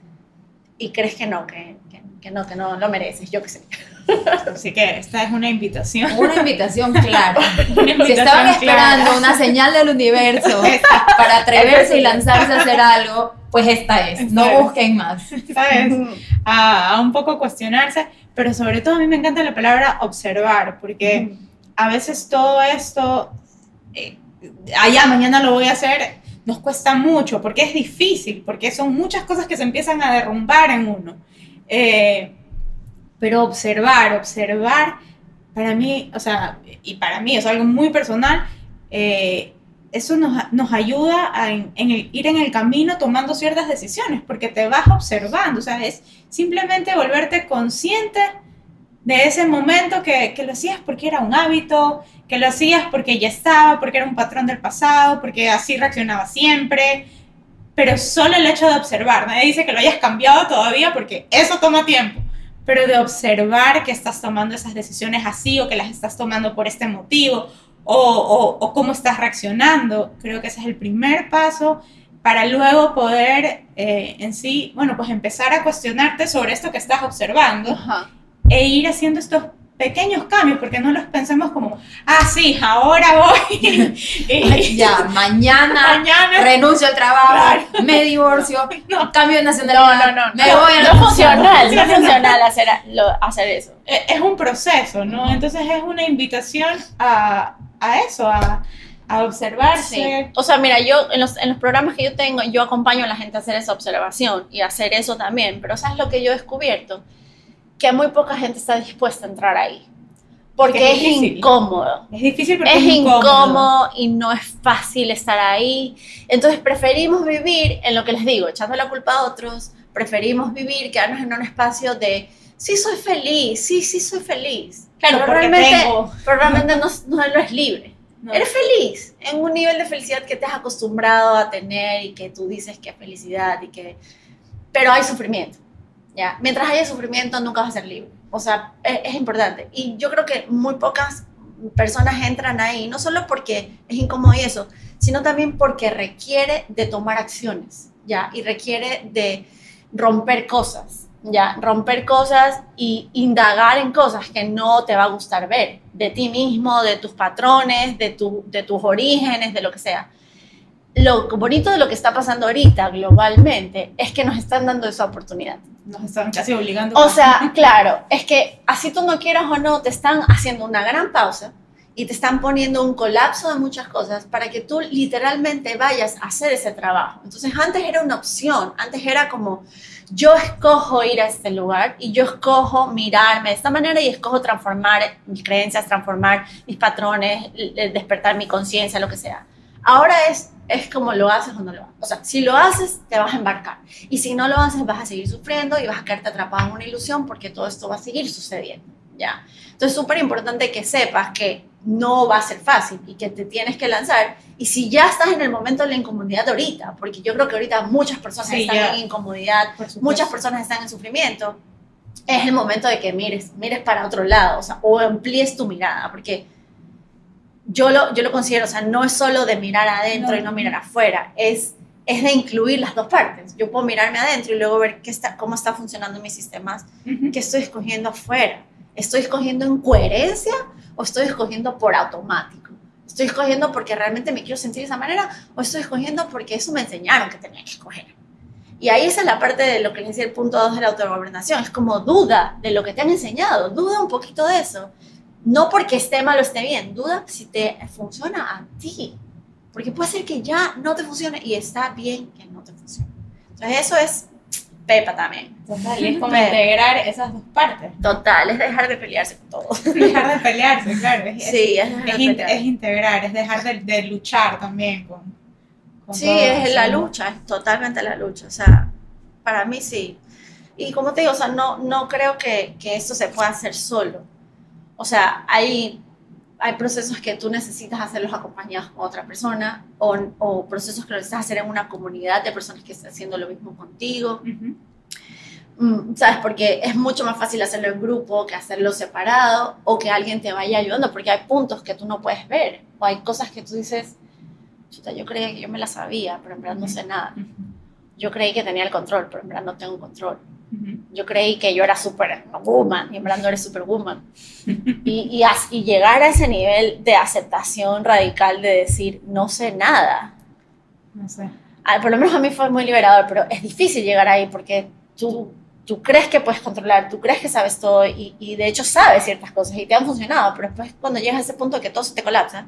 y crees que no, que, que, no, que no lo mereces, yo qué sé. Así que esta es una invitación. Una invitación clara. Una Si invitación estaban esperando clara. una señal del universo para atreverse y lanzarse a hacer algo, pues esta es. No Esta es. busquen más. ¿sabes? A, a un poco cuestionarse, pero sobre todo a mí me encanta la palabra observar, porque a veces todo esto, eh, allá mañana lo voy a hacer, nos cuesta mucho, porque es difícil, porque son muchas cosas que se empiezan a derrumbar en uno. Eh, pero observar, observar, para mí, o sea, y para mí es algo muy personal, eh, eso nos, nos ayuda a en, ir en el camino tomando ciertas decisiones, porque te vas observando, o sea, es simplemente volverte consciente de ese momento que, que, lo hacías porque era un hábito, que lo hacías porque ya estaba, porque era un patrón del pasado, porque así reaccionaba siempre, pero solo el hecho de observar, nadie dice que lo hayas cambiado todavía porque eso toma tiempo, pero de observar que estás tomando esas decisiones así o que las estás tomando por este motivo o, o, cómo estás reaccionando. Creo que ese es el primer paso para luego poder eh, en sí, bueno, pues empezar a cuestionarte sobre esto que estás observando e ir haciendo estos pequeños cambios, porque no los pensemos como, ah, sí, ahora voy. ya, mañana, mañana, renuncio al trabajo, me divorcio, cambio de nacionalidad, no, no, no, me voy a no funcional, no funcional hacer, hacer eso. E, es un proceso, ¿no? Entonces es una invitación a, a eso, a, a observarse. O sea, mira, yo en los, en los programas que yo tengo, yo acompaño a la gente a hacer esa observación y a hacer eso también, pero ¿sabes lo que yo he descubierto? Que muy poca gente está dispuesta a entrar ahí. Porque es, incómodo. Es difícil porque es, incómodo. y no es fácil estar ahí. Entonces preferimos vivir en lo que les digo, echando la culpa a otros, preferimos vivir, quedarnos en un espacio de sí soy feliz, sí, sí soy feliz. Claro, pero realmente, pero realmente no, no es libre. Eres feliz en un nivel de felicidad que te has acostumbrado a tener y que tú dices que es felicidad y que... Pero hay sufrimiento, ¿ya? Mientras haya sufrimiento nunca vas a ser libre. O sea, es, es importante. Y yo creo que muy pocas personas entran ahí, no solo porque es incómodo y eso, sino también porque requiere de tomar acciones, ¿ya? Y requiere de romper cosas ya, romper cosas y indagar en cosas que no te va a gustar ver, de ti mismo, de tus patrones, de, tu, de tus orígenes, de lo que sea. Lo bonito de lo que está pasando ahorita globalmente es que nos están dando esa oportunidad. Nos están casi obligando. O sea, claro, es que así tú no quieras o no, te están haciendo una gran pausa y te están poniendo un colapso de muchas cosas para que tú literalmente vayas a hacer ese trabajo. Entonces antes era una opción, antes era como, yo escojo ir a este lugar y yo escojo mirarme de esta manera y escojo transformar mis creencias, transformar mis patrones, despertar mi conciencia, lo que sea. Ahora es, es como lo haces o no lo haces. O sea, si lo haces, te vas a embarcar. Y si no lo haces, vas a seguir sufriendo y vas a quedarte atrapado en una ilusión porque todo esto va a seguir sucediendo. ¿ya? Entonces, es súper importante que sepas que no va a ser fácil y que te tienes que lanzar. Y si ya estás en el momento de la incomodidad ahorita, porque yo creo que ahorita muchas personas están en incomodidad, muchas personas están en sufrimiento, es el momento de que mires, mires para otro lado, o sea, o amplíes tu mirada, porque yo lo, yo lo considero, o sea, no es solo de mirar adentro y no mirar afuera, es, es de incluir las dos partes. Yo puedo mirarme adentro y luego ver qué está, cómo está funcionando mis sistemas, qué estoy escogiendo afuera. ¿Estoy escogiendo en coherencia o estoy escogiendo por automático? ¿Estoy escogiendo porque realmente me quiero sentir de esa manera o estoy escogiendo porque eso me enseñaron que tenía que escoger? Y ahí esa es la parte de lo que les decía el punto 2 de la autogobernación. Es como duda de lo que te han enseñado, duda un poquito de eso. No porque esté mal o esté bien, duda si te funciona a ti. Porque puede ser que ya no te funcione y está bien que no te funcione. Entonces eso es Pepa también. Total, es como integrar esas dos partes. Total, es dejar de pelearse con todo. Dejar de pelearse, claro. Es, sí, es, es, integrar, es dejar de, de luchar también con... con sí, es la lucha, es totalmente la lucha. O sea, para mí sí. Y como te digo, o sea, no, no creo que, que esto se pueda hacer solo. O sea, hay hay procesos que tú necesitas hacerlos acompañados con otra persona o, o procesos que lo necesitas hacer en una comunidad de personas que están haciendo lo mismo contigo. Mm, ¿Sabes? Porque es mucho más fácil hacerlo en grupo que hacerlo separado o que alguien te vaya ayudando porque hay puntos que tú no puedes ver o hay cosas que tú dices, Chuta, yo creía que yo me las sabía, pero en verdad no sé nada. Yo creí que tenía el control, pero en verdad no tengo control. Yo creí que yo era woman y en verdad no eres superwoman. y, y, y llegar a ese nivel de aceptación radical de decir, no sé nada. No sé. Ah, por lo menos a mí fue muy liberador, pero es difícil llegar ahí porque tú, tú crees que puedes controlar, tú crees que sabes todo y, y de hecho sabes ciertas cosas y te han funcionado, pero después cuando llegas a ese punto que todo se te colapsa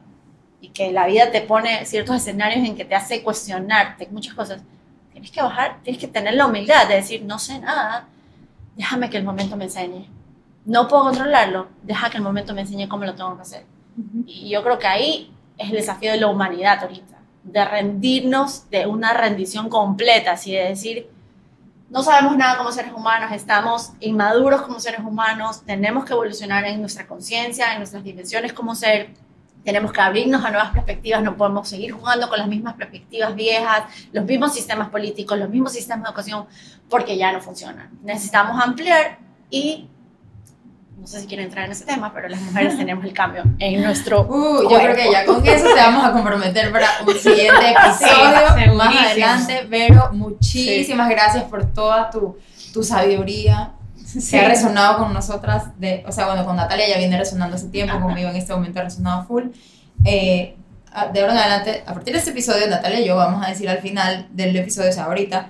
y que la vida te pone ciertos escenarios en que te hace cuestionarte muchas cosas, tienes que bajar, tienes que tener la humildad de decir, no sé nada, déjame que el momento me enseñe. No puedo controlarlo, deja que el momento me enseñe cómo lo tengo que hacer. Y yo creo que ahí es el desafío de la humanidad ahorita, de rendirnos, de una rendición completa, así de decir, no sabemos nada como seres humanos, estamos inmaduros como seres humanos, tenemos que evolucionar en nuestra conciencia, en nuestras dimensiones como ser, tenemos que abrirnos a nuevas perspectivas, no podemos seguir jugando con las mismas perspectivas viejas, los mismos sistemas políticos, los mismos sistemas de educación, porque ya no funcionan. Necesitamos ampliar y no sé si quieren entrar en ese tema, pero las mujeres tenemos el cambio en nuestro. Uh, yo creo que ya con eso te vamos a comprometer para un siguiente episodio más adelante. Pero muchísimas gracias por toda tu, tu sabiduría. Se ha resonado con nosotras, de, o sea, bueno, con Natalia ya viene resonando hace tiempo, conmigo en este momento ha resonado full. Eh, de ahora en adelante, a partir de este episodio, Natalia y yo vamos a decir al final del episodio, o sea, ahorita,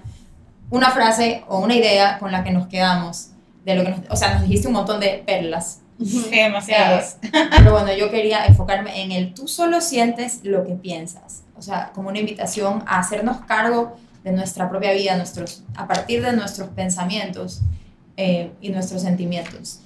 una frase o una idea con la que nos quedamos de lo que nos, o sea, nos dijiste un montón de perlas. Sí, demasiadas. Eh, pero bueno, yo quería enfocarme en el tú solo sientes lo que piensas. O sea, como una invitación a hacernos cargo de nuestra propia vida, nuestros, a partir de nuestros pensamientos eh, y nuestros sentimientos.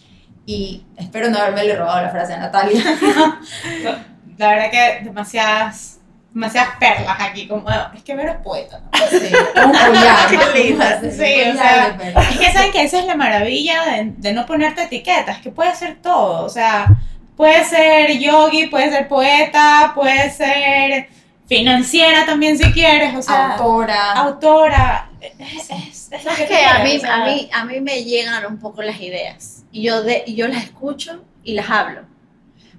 Y espero no haberme robado la frase a Natalia. la verdad que demasiadas demasiadas perlas aquí, como, es que Vero es poeta, ¿no? Sí, un collar. sí, o sea, es que saben que esa es la maravilla de, de, no ponerte etiquetas, que puede ser todo, o sea, puede ser yogi, puede ser poeta, puede ser financiera también si quieres, o sea, autora. Autora. Es, es, es, que, a, mí, a, mí, a mí me llegan un poco las ideas y yo, de, y yo las escucho y las hablo.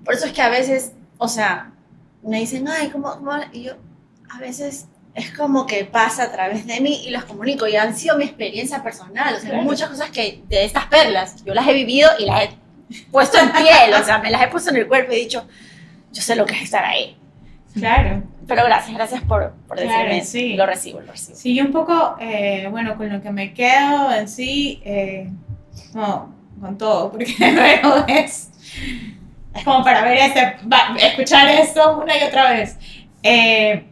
Por eso es que a veces, o sea, me dicen, ay, ¿cómo, ¿cómo? Y yo, a veces es como que pasa a través de mí y los comunico y han sido mi experiencia personal. O sea, hay muchas cosas que de estas perlas yo las he vivido y las he puesto en piel, o sea, me las he puesto en el cuerpo y he dicho, yo sé lo que es estar ahí. Claro. Pero gracias, gracias por, por decirme. Sí. Lo recibo, lo recibo. Sí, yo un poco, eh, bueno, con lo que me quedo en sí, eh, no, con todo, porque luego es es como para ver este, escuchar esto una y otra vez. Eh,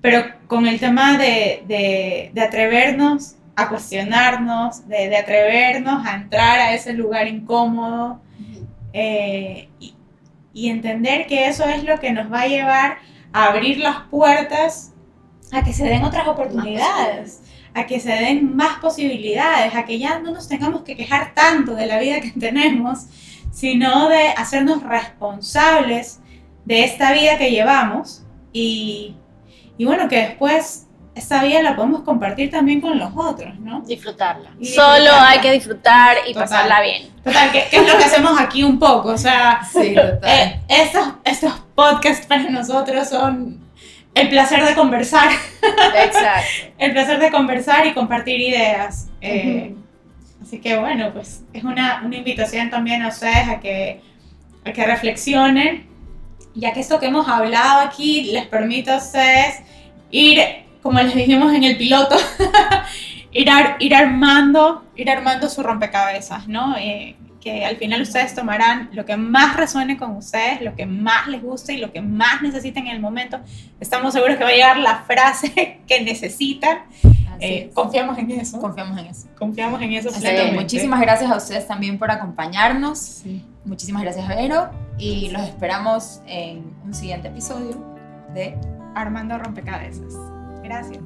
pero con el tema de, de, de atrevernos a cuestionarnos, de, de, atrevernos a entrar a ese lugar incómodo eh, y, y, entender que eso es lo que nos va a llevar a abrir las puertas a que se den otras oportunidades, a que se den más posibilidades, a que ya no nos tengamos que quejar tanto de la vida que tenemos, sino de hacernos responsables de esta vida que llevamos. Y, y bueno, que después esta vida la podemos compartir también con los otros, ¿no? Disfrutarla. Solo hay que disfrutar y pasarla bien. Total, que, es lo que hacemos aquí un poco, o sea, sí, eh, estos, estos podcasts para nosotros son el placer de conversar. Exacto. el placer de conversar y compartir ideas. Eh, Así que bueno, pues es una, una invitación también a ustedes a que, a que reflexionen, ya que esto que hemos hablado aquí les permite a ustedes ir, como les dijimos en el piloto, ir, ir, armando, ir armando su rompecabezas, ¿no? Eh, que al final ustedes tomarán lo que más resuene con ustedes, lo que más les guste y lo que más necesiten en el momento. Estamos seguros que va a llegar la frase que necesitan eh, confiamos en eso. Confiamos en eso. Confiamos en eso. muchísimas gracias a ustedes también por acompañarnos. Muchísimas gracias, Vero. Y los esperamos en un siguiente episodio de Armando Rompecabezas. Gracias.